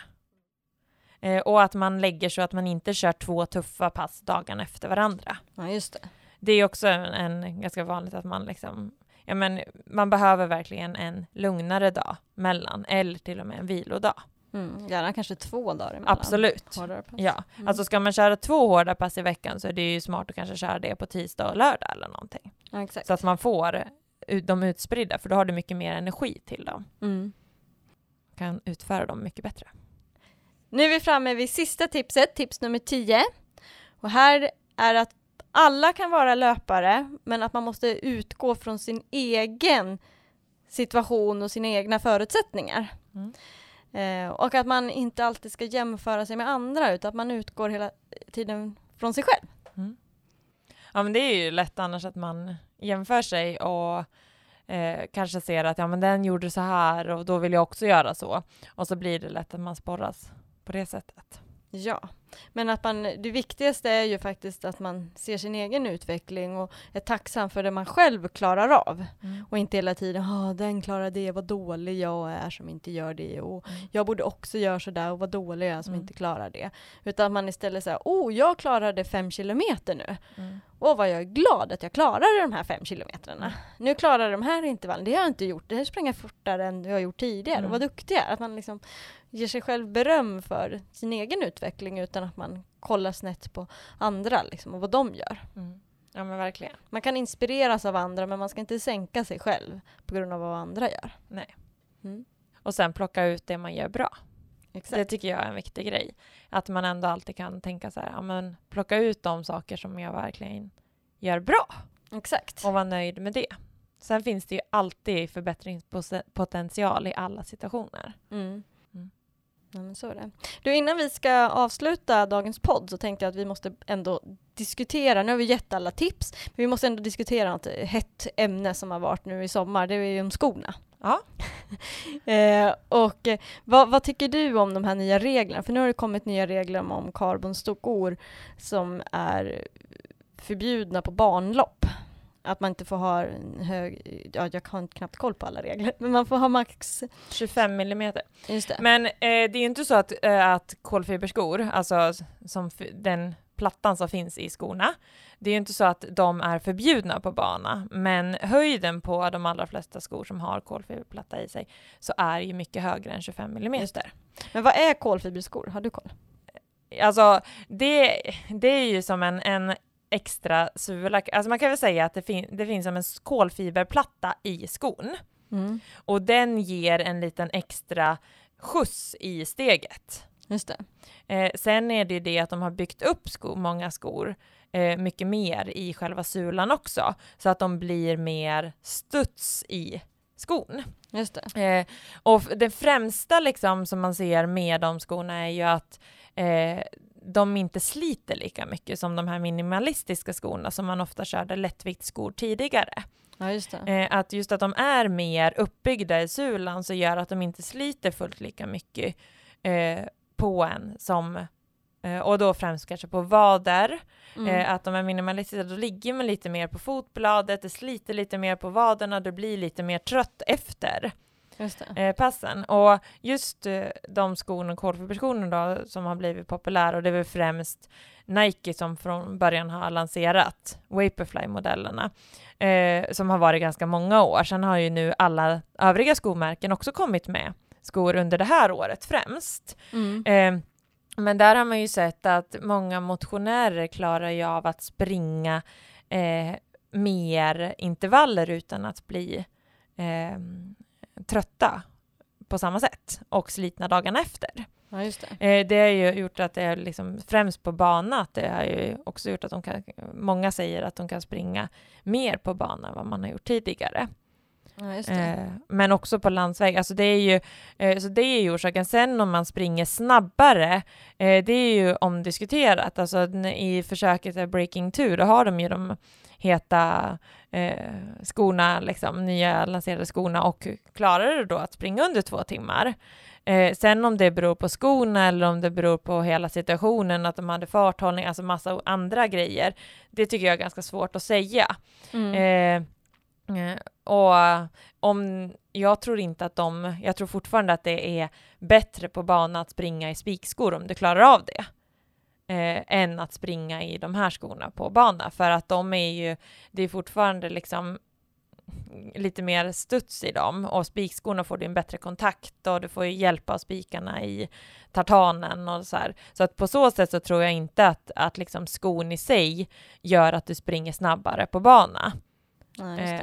B: Eh, och att man lägger så att man inte kör två tuffa pass dagen efter varandra.
A: Ja, just det.
B: Det är också en, en ganska vanligt att man liksom, ja men man behöver verkligen en lugnare dag mellan, eller till och med en vilodag.
A: Mm, gärna kanske två dagar emellan.
B: Absolut. Ja, mm. alltså ska man köra två hårda pass i veckan så är det ju smart att kanske köra det på tisdag och lördag eller någonting.
A: Ja, exakt.
B: Så att man får dem utspridda, för då har du mycket mer energi till dem. Mm. Kan utföra dem mycket bättre.
A: Nu är vi framme vid sista tipset, tips nummer 10. Och här är att alla kan vara löpare, men att man måste utgå från sin egen situation och sina egna förutsättningar. Mm. Eh, och att man inte alltid ska jämföra sig med andra, utan att man utgår hela tiden från sig själv. Mm.
B: Ja, men det är ju lätt annars att man jämför sig och eh, kanske ser att ja, men den gjorde så här och då vill jag också göra så. Och så blir det lätt att man sporras på det sättet.
A: Ja, men att man, det viktigaste är ju faktiskt att man ser sin egen utveckling och är tacksam för det man själv klarar av. Mm. Och inte hela tiden, ah, den klarar det, vad dålig jag är som inte gör det. Och mm. jag borde också göra sådär och vad dålig jag är som mm. inte klarar det. Utan man istället säger, oh, jag klarade fem kilometer nu. Mm. Och vad jag är glad att jag klarade de här fem kilometrarna. Mm. Nu klarar jag de här intervallen, det har jag inte gjort. Det här springer fortare än jag har gjort tidigare. Mm. Vad duktig jag är. Att man liksom ger sig själv beröm för sin egen utveckling utan att man kollar snett på andra liksom, och vad de gör.
B: Mm. Ja men verkligen.
A: Man kan inspireras av andra men man ska inte sänka sig själv på grund av vad andra gör.
B: Nej. Mm. Och sen plocka ut det man gör bra. Exakt. Det tycker jag är en viktig grej. Att man ändå alltid kan tänka så här, ja men plocka ut de saker som jag verkligen gör bra.
A: Exakt.
B: Och vara nöjd med det. Sen finns det ju alltid förbättringspotential i alla situationer. Mm.
A: Ja, men så är det. Du, innan vi ska avsluta dagens podd så tänkte jag att vi måste ändå diskutera, nu har vi gett alla tips, men vi måste ändå diskutera något hett ämne som har varit nu i sommar, det är ju om skorna.
B: Ja.
A: eh, och eh, vad, vad, tycker du om de här nya reglerna? För nu har det kommit nya regler om, om karbonstokor som är förbjudna på banlopp. Att man inte får ha en hög, ja jag har knappt koll på alla regler, men man får ha max
B: 25 millimeter. Men eh, det är ju inte så att, eh, att kolfiberskor, alltså som den plattan som finns i skorna, det är ju inte så att de är förbjudna på bana, men höjden på de allra flesta skor som har kolfiberplatta i sig så är ju mycket högre än 25 millimeter.
A: Men vad är kolfiberskor? Har du koll?
B: Alltså, det, det är ju som en, en extra sula. Alltså man kan väl säga att det, fin det finns som en kolfiberplatta i skon. Mm. Och den ger en liten extra skjuts i steget.
A: Just det.
B: Eh, sen är det ju det att de har byggt upp skor, många skor eh, mycket mer i själva sulan också, så att de blir mer studs i skon.
A: Just
B: det. Eh, och det främsta liksom som man ser med de skorna är ju att eh, de inte sliter lika mycket som de här minimalistiska skorna som man ofta körde lättviktsskor tidigare.
A: Ja, just
B: eh, att just att de är mer uppbyggda i sulan så gör att de inte sliter fullt lika mycket eh, på en som eh, och då främst kanske på vader, mm. Eh, att de är minimalistiska, då ligger man lite mer på fotbladet, det sliter lite mer på vaderna, du blir lite mer trött efter eh, passen. Och just eh, de skorna, kolfiberskorna då, som har blivit populära, och det är väl främst Nike som från början har lanserat Vaporfly-modellerna, eh, som har varit ganska många år. Sen har ju nu alla övriga skomärken också kommit med skor under det här året främst. Mm. Eh, men där har man ju sett att många motionärer klarar ju av att springa eh, mer intervaller utan att bli eh, trötta på samma sätt och slitna dagarna efter.
A: Ja, det.
B: Eh, det har ju gjort att det är liksom, främst på bana, att det har ju också gjort att de kan, många säger att de kan springa mer på bana än vad man har gjort tidigare.
A: Ja, eh,
B: men också på landsväg. Alltså det är ju, eh, så det är ju orsaken. Sen om man springer snabbare, det är ju omdiskuterat. Alltså i försöket Breaking 2, då har de ju de heta eh, skorna, liksom, nya lanserade skorna och klarar det då att springa under två timmar. Eh, sen om det beror på skorna eller om det beror på hela situationen, att de hade farthållning, alltså massa andra grejer, det tycker jag är ganska svårt att säga. Mm. Eh, eh och om, jag tror inte att de, jag tror fortfarande att det är bättre på bana att springa i spikskor om du klarar av det eh, än att springa i de här skorna på bana för att de är ju, det är fortfarande liksom lite mer studs i dem och spikskorna får du en bättre kontakt och du får ju hjälpa av spikarna i tartanen och så här. Så att på så sätt så tror jag inte att, att liksom skon i sig gör att du springer snabbare på bana.
A: Ja, eh,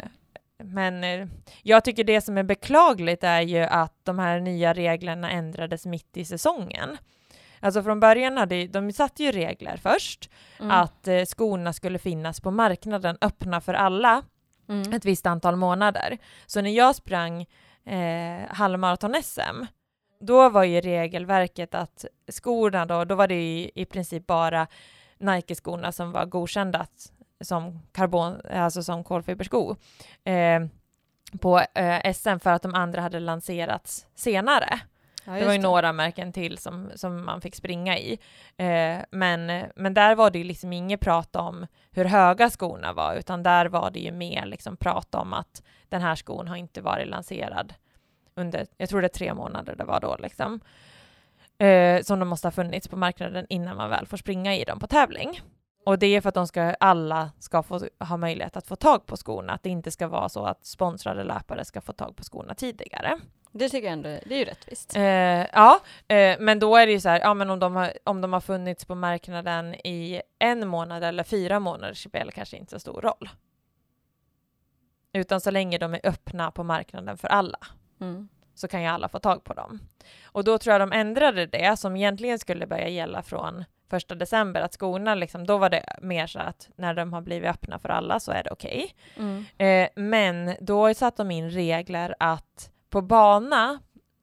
B: men eh, jag tycker det som är beklagligt är ju att de här nya reglerna ändrades mitt i säsongen. Alltså från början hade de satte ju regler först mm. att eh, skorna skulle finnas på marknaden öppna för alla mm. ett visst antal månader. Så när jag sprang eh, halvmaraton-SM då var ju regelverket att skorna då, då var det i, i princip bara Nike-skorna som var godkända som karbon, alltså som kolfibersko eh, på eh, SM för att de andra hade lanserats senare. Ja, det var ju det. några märken till som, som man fick springa i. Eh, men, men där var det ju liksom inget prat om hur höga skorna var, utan där var det ju mer liksom prat om att den här skon har inte varit lanserad under, jag tror det är tre månader det var då liksom. Eh, som de måste ha funnits på marknaden innan man väl får springa i dem på tävling. Och det är för att de ska, alla ska få ha möjlighet att få tag på skorna, att det inte ska vara så att sponsrade löpare ska få tag på skorna tidigare.
A: Det tycker jag ändå, det är ju rättvist.
B: Eh, ja, eh, men då är det ju så här, ja men om de, har, om de har funnits på marknaden i en månad eller fyra månader spelar kanske inte så stor roll. Utan så länge de är öppna på marknaden för alla. Mm. så kan ju alla få tag på dem. Och då tror jag de ändrade det, som egentligen skulle börja gälla från första december, att skorna liksom, då var det mer så att när de har blivit öppna för alla så är det okej. Okay. Mm. Eh, men då satte de in regler att på bana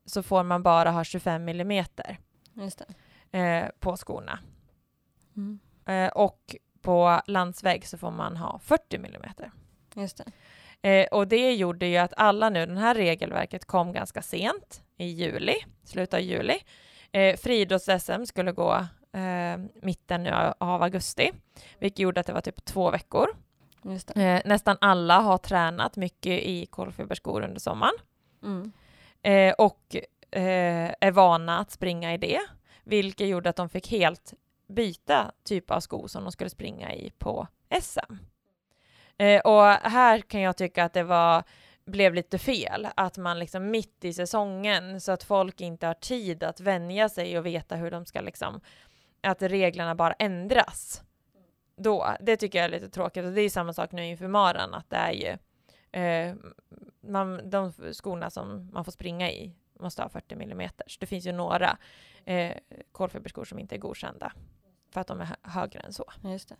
B: så får man bara ha 25 millimeter eh, på skorna. Mm. Eh, och på landsväg så får man ha 40 millimeter.
A: Just
B: eh, och det gjorde ju att alla nu, det här regelverket kom ganska sent i juli, slutet av juli. Eh, Friidrotts-SM skulle gå eh, mitten av augusti, vilket gjorde att det var typ två veckor. Eh, nästan alla har tränat mycket i kolfiberskor under sommaren. Mm. Eh, och eh, är vana att springa i det, vilket gjorde att de fick helt byta typ av sko som de skulle springa i på SM. Eh, och här kan jag tycka att det var blev lite fel, att man liksom mitt i säsongen så att folk inte har tid att vänja sig och veta hur de ska liksom, att reglerna bara ändras. Då, det tycker jag är lite tråkigt och det är samma sak nu inför maran att det är ju eh, man, de skorna som man får springa i måste ha 40 mm. Det finns ju några eh, kolfiberskor som inte är godkända för att de är högre än så.
A: Just det.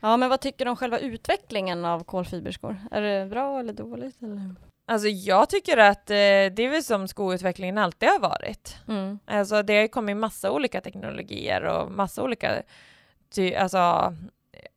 A: Ja, men vad tycker du om själva utvecklingen av kolfiberskor? Är det bra eller dåligt? Eller?
B: Alltså jag tycker att eh, det är väl som skoutvecklingen alltid har varit. Mm. Alltså det har kommit massa olika teknologier och massa olika, ty, alltså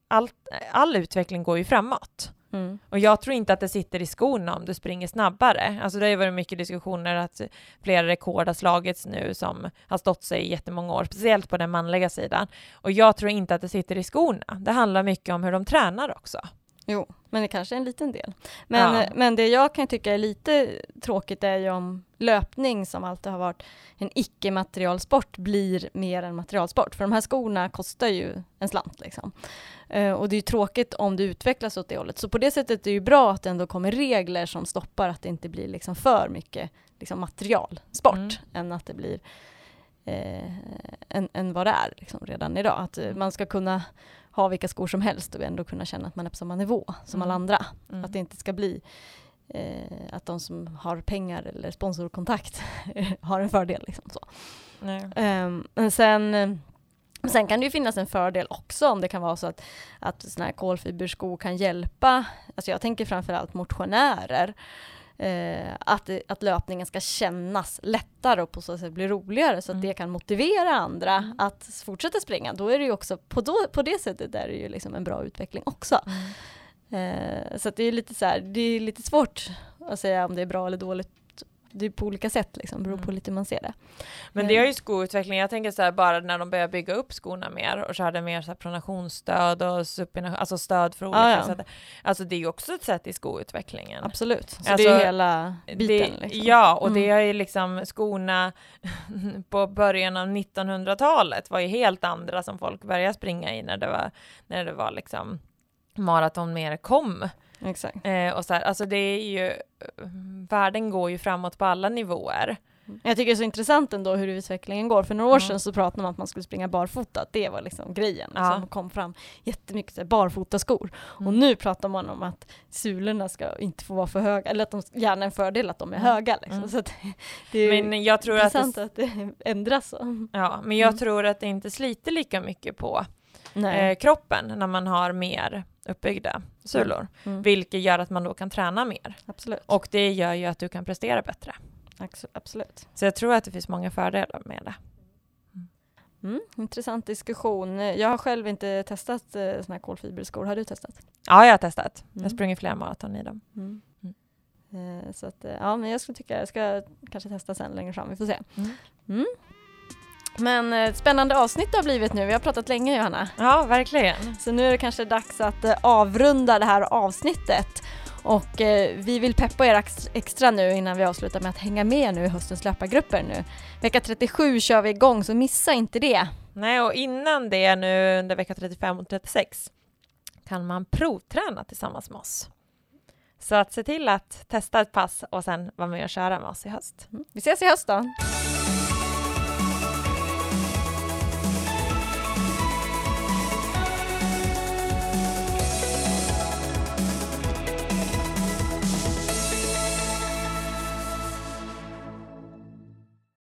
B: allt, all utveckling går ju framåt. Mm. Och jag tror inte att det sitter i skorna om du springer snabbare. Alltså det har ju varit mycket diskussioner att flera rekord har slagits nu som har stått sig i jättemånga år, speciellt på den manliga sidan. Och jag tror inte att det sitter i skorna. Det handlar mycket om hur de tränar också.
A: Jo, men det kanske är en liten del. Men, ja. men det jag kan tycka är lite tråkigt är ju om löpning som alltid har varit en icke-materialsport blir mer en materialsport. För de här skorna kostar ju en slant liksom. Uh, och det är ju tråkigt om det utvecklas åt det hållet. Så på det sättet är det ju bra att det ändå kommer regler som stoppar att det inte blir liksom för mycket liksom materialsport mm. än att det blir eh, än, än vad det är liksom redan idag. Att uh, man ska kunna ha vilka skor som helst och ändå kunna känna att man är på samma nivå som mm. alla andra. Mm. Att det inte ska bli eh, att de som har pengar eller sponsorkontakt har en fördel. Liksom, så. Um, men sen Sen kan det ju finnas en fördel också om det kan vara så att, att såna här kolfiberskor kan hjälpa, alltså jag tänker framförallt motionärer, eh, att, att löpningen ska kännas lättare och på så sätt bli roligare så att mm. det kan motivera andra mm. att fortsätta springa. Då är det ju också, på, då, på det sättet är det ju liksom en bra utveckling också. Mm. Eh, så det är lite så här, det är lite svårt att säga om det är bra eller dåligt det är på olika sätt liksom, beror på mm. lite hur man ser det.
B: Men det är ju skoutveckling, jag tänker så här bara när de börjar bygga upp skorna mer och körde mer så här pronationsstöd och supination, alltså stöd för olika ah, ja. sätt. Alltså det är ju också ett sätt i skoutvecklingen.
A: Absolut, så alltså, det är hela biten.
B: Det, liksom. Ja, och mm. det är ju liksom skorna på början av 1900-talet var ju helt andra som folk började springa i när det var, när det var liksom maraton mer kom.
A: Exakt.
B: Eh, och så här, alltså det är ju, världen går ju framåt på alla nivåer.
A: Jag tycker det är så intressant ändå hur utvecklingen går. För några år sedan så pratade man om att man skulle springa barfota, det var liksom grejen. Ja. Liksom, kom fram jättemycket barfotaskor. Mm. Och nu pratar man om att sulorna ska inte få vara för höga, eller att de gärna är en fördel att de är mm. höga. Liksom. Mm. Så det är men jag tror intressant att det, att det ändras så.
B: Ja, men jag mm. tror att det inte sliter lika mycket på eh, kroppen när man har mer uppbyggda sulor, mm. mm. vilket gör att man då kan träna mer.
A: Absolut.
B: Och det gör ju att du kan prestera bättre.
A: Absolut.
B: Så jag tror att det finns många fördelar med det.
A: Mm. mm, intressant diskussion. Jag har själv inte testat eh, såna här kolfiberskor. Har du testat?
B: Ja, jag har testat. Mm. Jag har sprungit flera maraton i dem. Mm.
A: mm. Eh, så att, eh, ja, men jag skulle tycka jag ska kanske testa sen längre fram. Vi får se. Men eh, spännande avsnitt det har blivit nu. Vi har pratat länge Johanna.
B: Ja, verkligen.
A: Så nu är det kanske dags att eh, avrunda det här avsnittet. Och eh, vi vill peppa er extra nu innan vi avslutar med att hänga med nu i höstens löpargrupper nu. Vecka 37 kör vi igång så missa inte det.
B: Nej, och innan det nu under vecka 35 och 36 kan man provträna tillsammans med oss. Så att se till att testa ett pass och sen vara med och köra med oss i höst.
A: Mm. Vi ses i höst då!